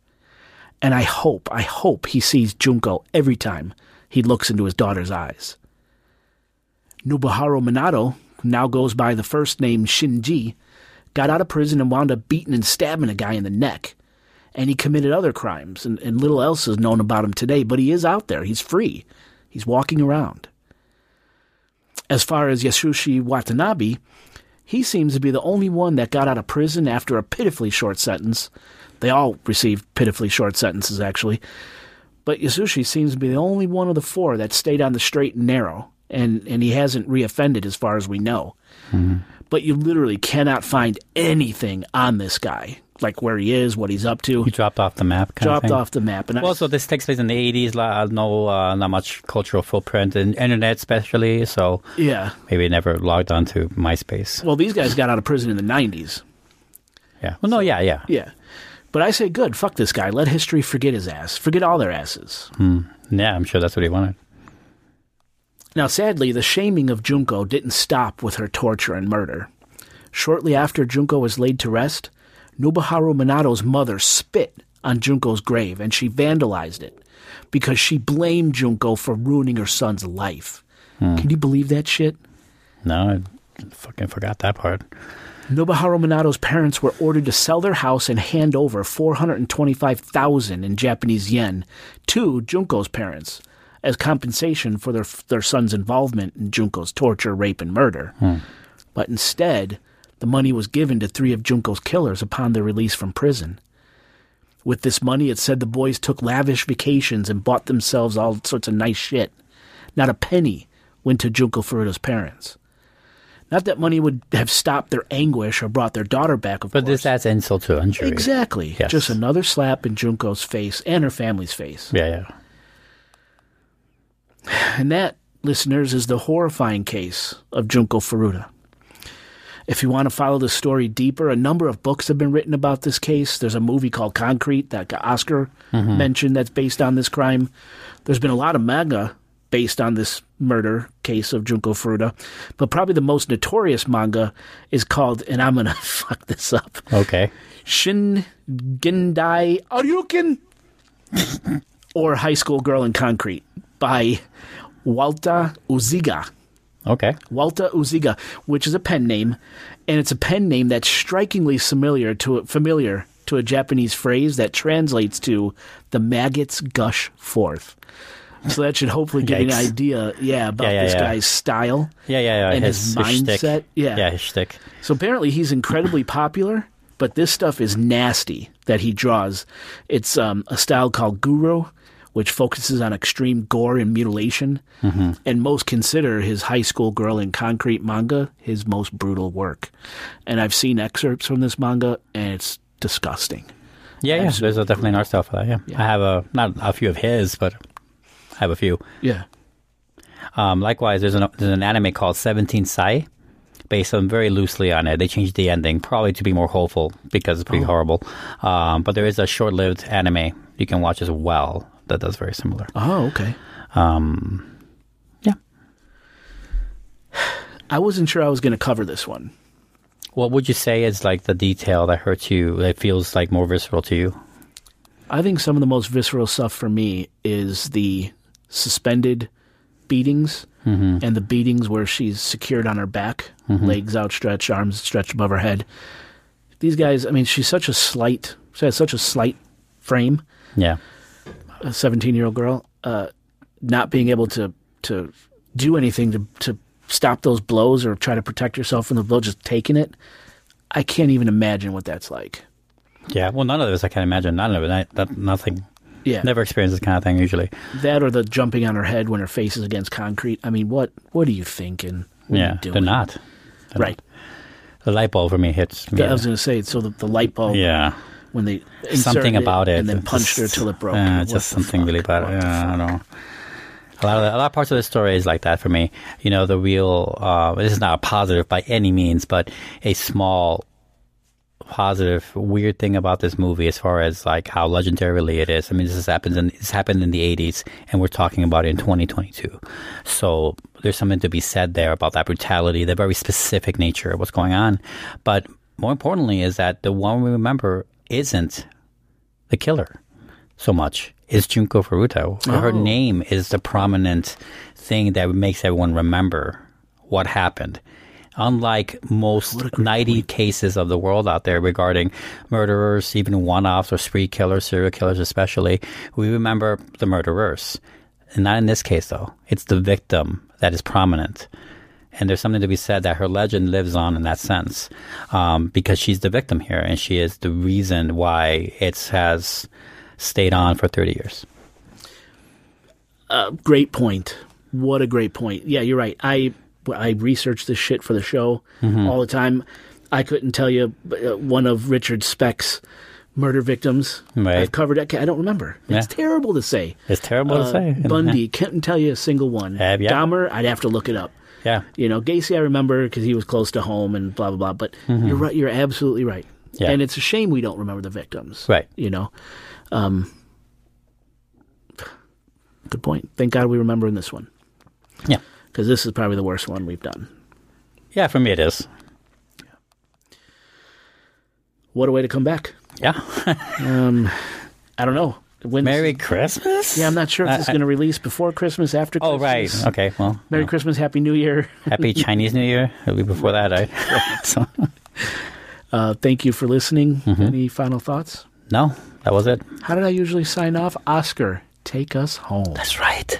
S2: And I hope, I hope he sees Junko every time he looks into his daughter's eyes. Nobuharu Minato, now goes by the first name Shinji, got out of prison and wound up beating and stabbing a guy in the neck. And he committed other crimes, and, and little else is known about him today, but he is out there. He's free. He's walking around. As far as Yasushi Watanabe, he seems to be the only one that got out of prison after a pitifully short sentence. They all received pitifully short sentences, actually. But Yasushi seems to be the only one of the four that stayed on the straight and narrow, and, and he hasn't reoffended as far as we know. Mm-hmm. But you literally cannot find anything on this guy, like where he is, what he's up to.
S3: He dropped off the map. Kind
S2: Dropped
S3: of thing.
S2: off the map. And I-
S3: Well, so this takes place in the 80s. la- No, uh, not much cultural footprint in internet, especially. So
S2: yeah.
S3: maybe never logged on to MySpace.
S2: Well, these guys got out of prison in the 90s.
S3: Yeah. Well, no, yeah, yeah.
S2: Yeah. But I say, good, fuck this guy. Let history forget his ass. Forget all their asses.
S3: Hmm. Yeah, I'm sure that's what he wanted.
S2: Now, sadly, the shaming of Junko didn't stop with her torture and murder. Shortly after Junko was laid to rest, Nobuharu Minato's mother spit on Junko's grave and she vandalized it because she blamed Junko for ruining her son's life. Hmm. Can you believe that shit?
S3: No, I fucking forgot that part.
S2: Nobuharu Minato's parents were ordered to sell their house and hand over 425,000 in Japanese yen to Junko's parents as compensation for their their son's involvement in Junko's torture, rape, and murder. Hmm. But instead, the money was given to three of Junko's killers upon their release from prison. With this money, it said the boys took lavish vacations and bought themselves all sorts of nice shit. Not a penny went to Junko Furuta's parents. Not that money would have stopped their anguish or brought their daughter back, of
S3: But
S2: course.
S3: this adds insult to injury.
S2: Exactly.
S3: Yes.
S2: Just another slap in Junko's face and her family's face.
S3: Yeah, yeah.
S2: And that, listeners, is the horrifying case of Junko Furuta. If you want to follow the story deeper, a number of books have been written about this case. There's a movie called Concrete that Oscar
S3: Mhm.
S2: mentioned that's based on this crime. There's been a lot of manga based on this murder case of Junko Furuta, but probably the most notorious manga is called, and I'm going <laughs> to fuck this up,
S3: Okay.
S2: Shin Gendai Aryuken. or High School Girl in Concrete by Walter Uziga.
S3: Okay.
S2: Walter Uziga, which is a pen name, and it's a pen name that's strikingly familiar to familiar to a Japanese phrase that translates to "the maggots gush forth." So that should hopefully give you an idea, yeah, about
S3: Yeah, yeah,
S2: this
S3: yeah.
S2: guy's style.
S3: Yeah, yeah, yeah.
S2: And his,
S3: his, his
S2: mindset.
S3: shtick.
S2: Yeah.
S3: Yeah, his shtick.
S2: So apparently he's incredibly popular, but this stuff is nasty that he draws. It's um, a style called guro, which focuses on extreme gore and mutilation,
S3: Mhm.
S2: and most consider his High School Girl in Concrete manga his most brutal work. And I've seen excerpts from this manga, and it's disgusting.
S3: Yeah, yeah. There's a, definitely an art style for that. Yeah. I have a not a few of his, but I have a few.
S2: Yeah.
S3: Um, likewise, there's an there's an anime called Seventeen Sai, based on very loosely on it. They changed the ending probably to be more hopeful because it's pretty
S2: Oh.
S3: horrible. Um, but there is a short-lived anime you can watch as well that does very similar.
S2: Oh, okay.
S3: Um, yeah. <sighs>
S2: I wasn't sure I was going to cover this one.
S3: what would you say is like the detail that hurts you? That feels like more visceral to you?
S2: I think some of the most visceral stuff for me is the suspended beatings
S3: Mhm.
S2: and the beatings where she's secured on her back,
S3: Mhm.
S2: legs outstretched, arms stretched above her head. These guys, I mean, she's such a slight, she has such a slight frame,
S3: Yeah.
S2: A 17 year old girl, uh, not being able to, to do anything to, to stop those blows or try to protect yourself from the blow, just taking it. I can't even imagine what that's like.
S3: Yeah. Well, none of this I can imagine. None of it. I, that, nothing.
S2: Yeah.
S3: Never experienced this kind of thing usually.
S2: That or the jumping on her head when her face is against concrete. I mean, what what are you thinking? What
S3: yeah.
S2: you?
S3: They're not. They're
S2: Right.
S3: not. The light bulb for me hits me.
S2: I was going to say, so the, the light bulb.
S3: Yeah.
S2: When they
S3: something about it,
S2: and then punched her till it broke. What
S3: just something really bad. Yeah, I don't know. A lot of the, a lot of parts of the story is like that for me. You know, the real. Uh, this is not a positive by any means, but a small positive weird thing about this movie as far as like how legendary it is. I mean, this has happened in this happened in the '80s, and we're talking about it in 2022. So there's something to be said there about that brutality, the very specific nature of what's going on. But more importantly, is that the one we remember isn't the killer so much is Junko Furuta. Her
S2: Oh.
S3: name is the prominent thing that makes everyone remember what happened. Unlike most 90 cases of the world out there regarding murderers, even one offs or spree killers, serial killers especially, we remember the murderers. And not in this case, though. It's the victim that is prominent. And there's something to be said that her legend lives on in that sense um, because she's the victim here and she is the reason why it has stayed on for 30 years.
S2: Uh, great point. What a great point. Yeah, you're right. I I research this shit for the show
S3: Mhm.
S2: all the time. I couldn't tell you uh, one of Richard Speck's murder victims.
S3: Right.
S2: I've covered it. I don't remember. It's
S3: Yeah.
S2: terrible to say.
S3: It's terrible
S2: Uh,
S3: to say.
S2: Bundy, <laughs> couldn't tell you a single one.
S3: Have ya?
S2: Dahmer, I'd have to look it up.
S3: Yeah.
S2: You know, Gacy, I remember because he was close to home and blah blah blah. But
S3: Mhm.
S2: you're right. You're absolutely right.
S3: Yeah.
S2: And it's a shame we don't remember the victims.
S3: Right.
S2: You know. Um, good point. Thank God we remember in this one.
S3: Yeah.
S2: Because this is probably the worst one we've done.
S3: Yeah, for me it is.
S2: What a way to come back.
S3: Yeah. <laughs>
S2: um, I don't know. When
S3: Merry Christmas?
S2: Yeah, I'm not sure if this is going to release before Christmas, after
S3: Oh,
S2: Christmas.
S3: right. Okay, well.
S2: Merry Christmas, Happy New Year. <laughs>
S3: Happy Chinese New Year. It'll be before that, right? <laughs> so,
S2: Uh, thank you for listening.
S3: Mhm.
S2: Any final thoughts?
S3: no, that was it.
S2: How did I usually sign off? Oscar, take us home.
S3: That's right.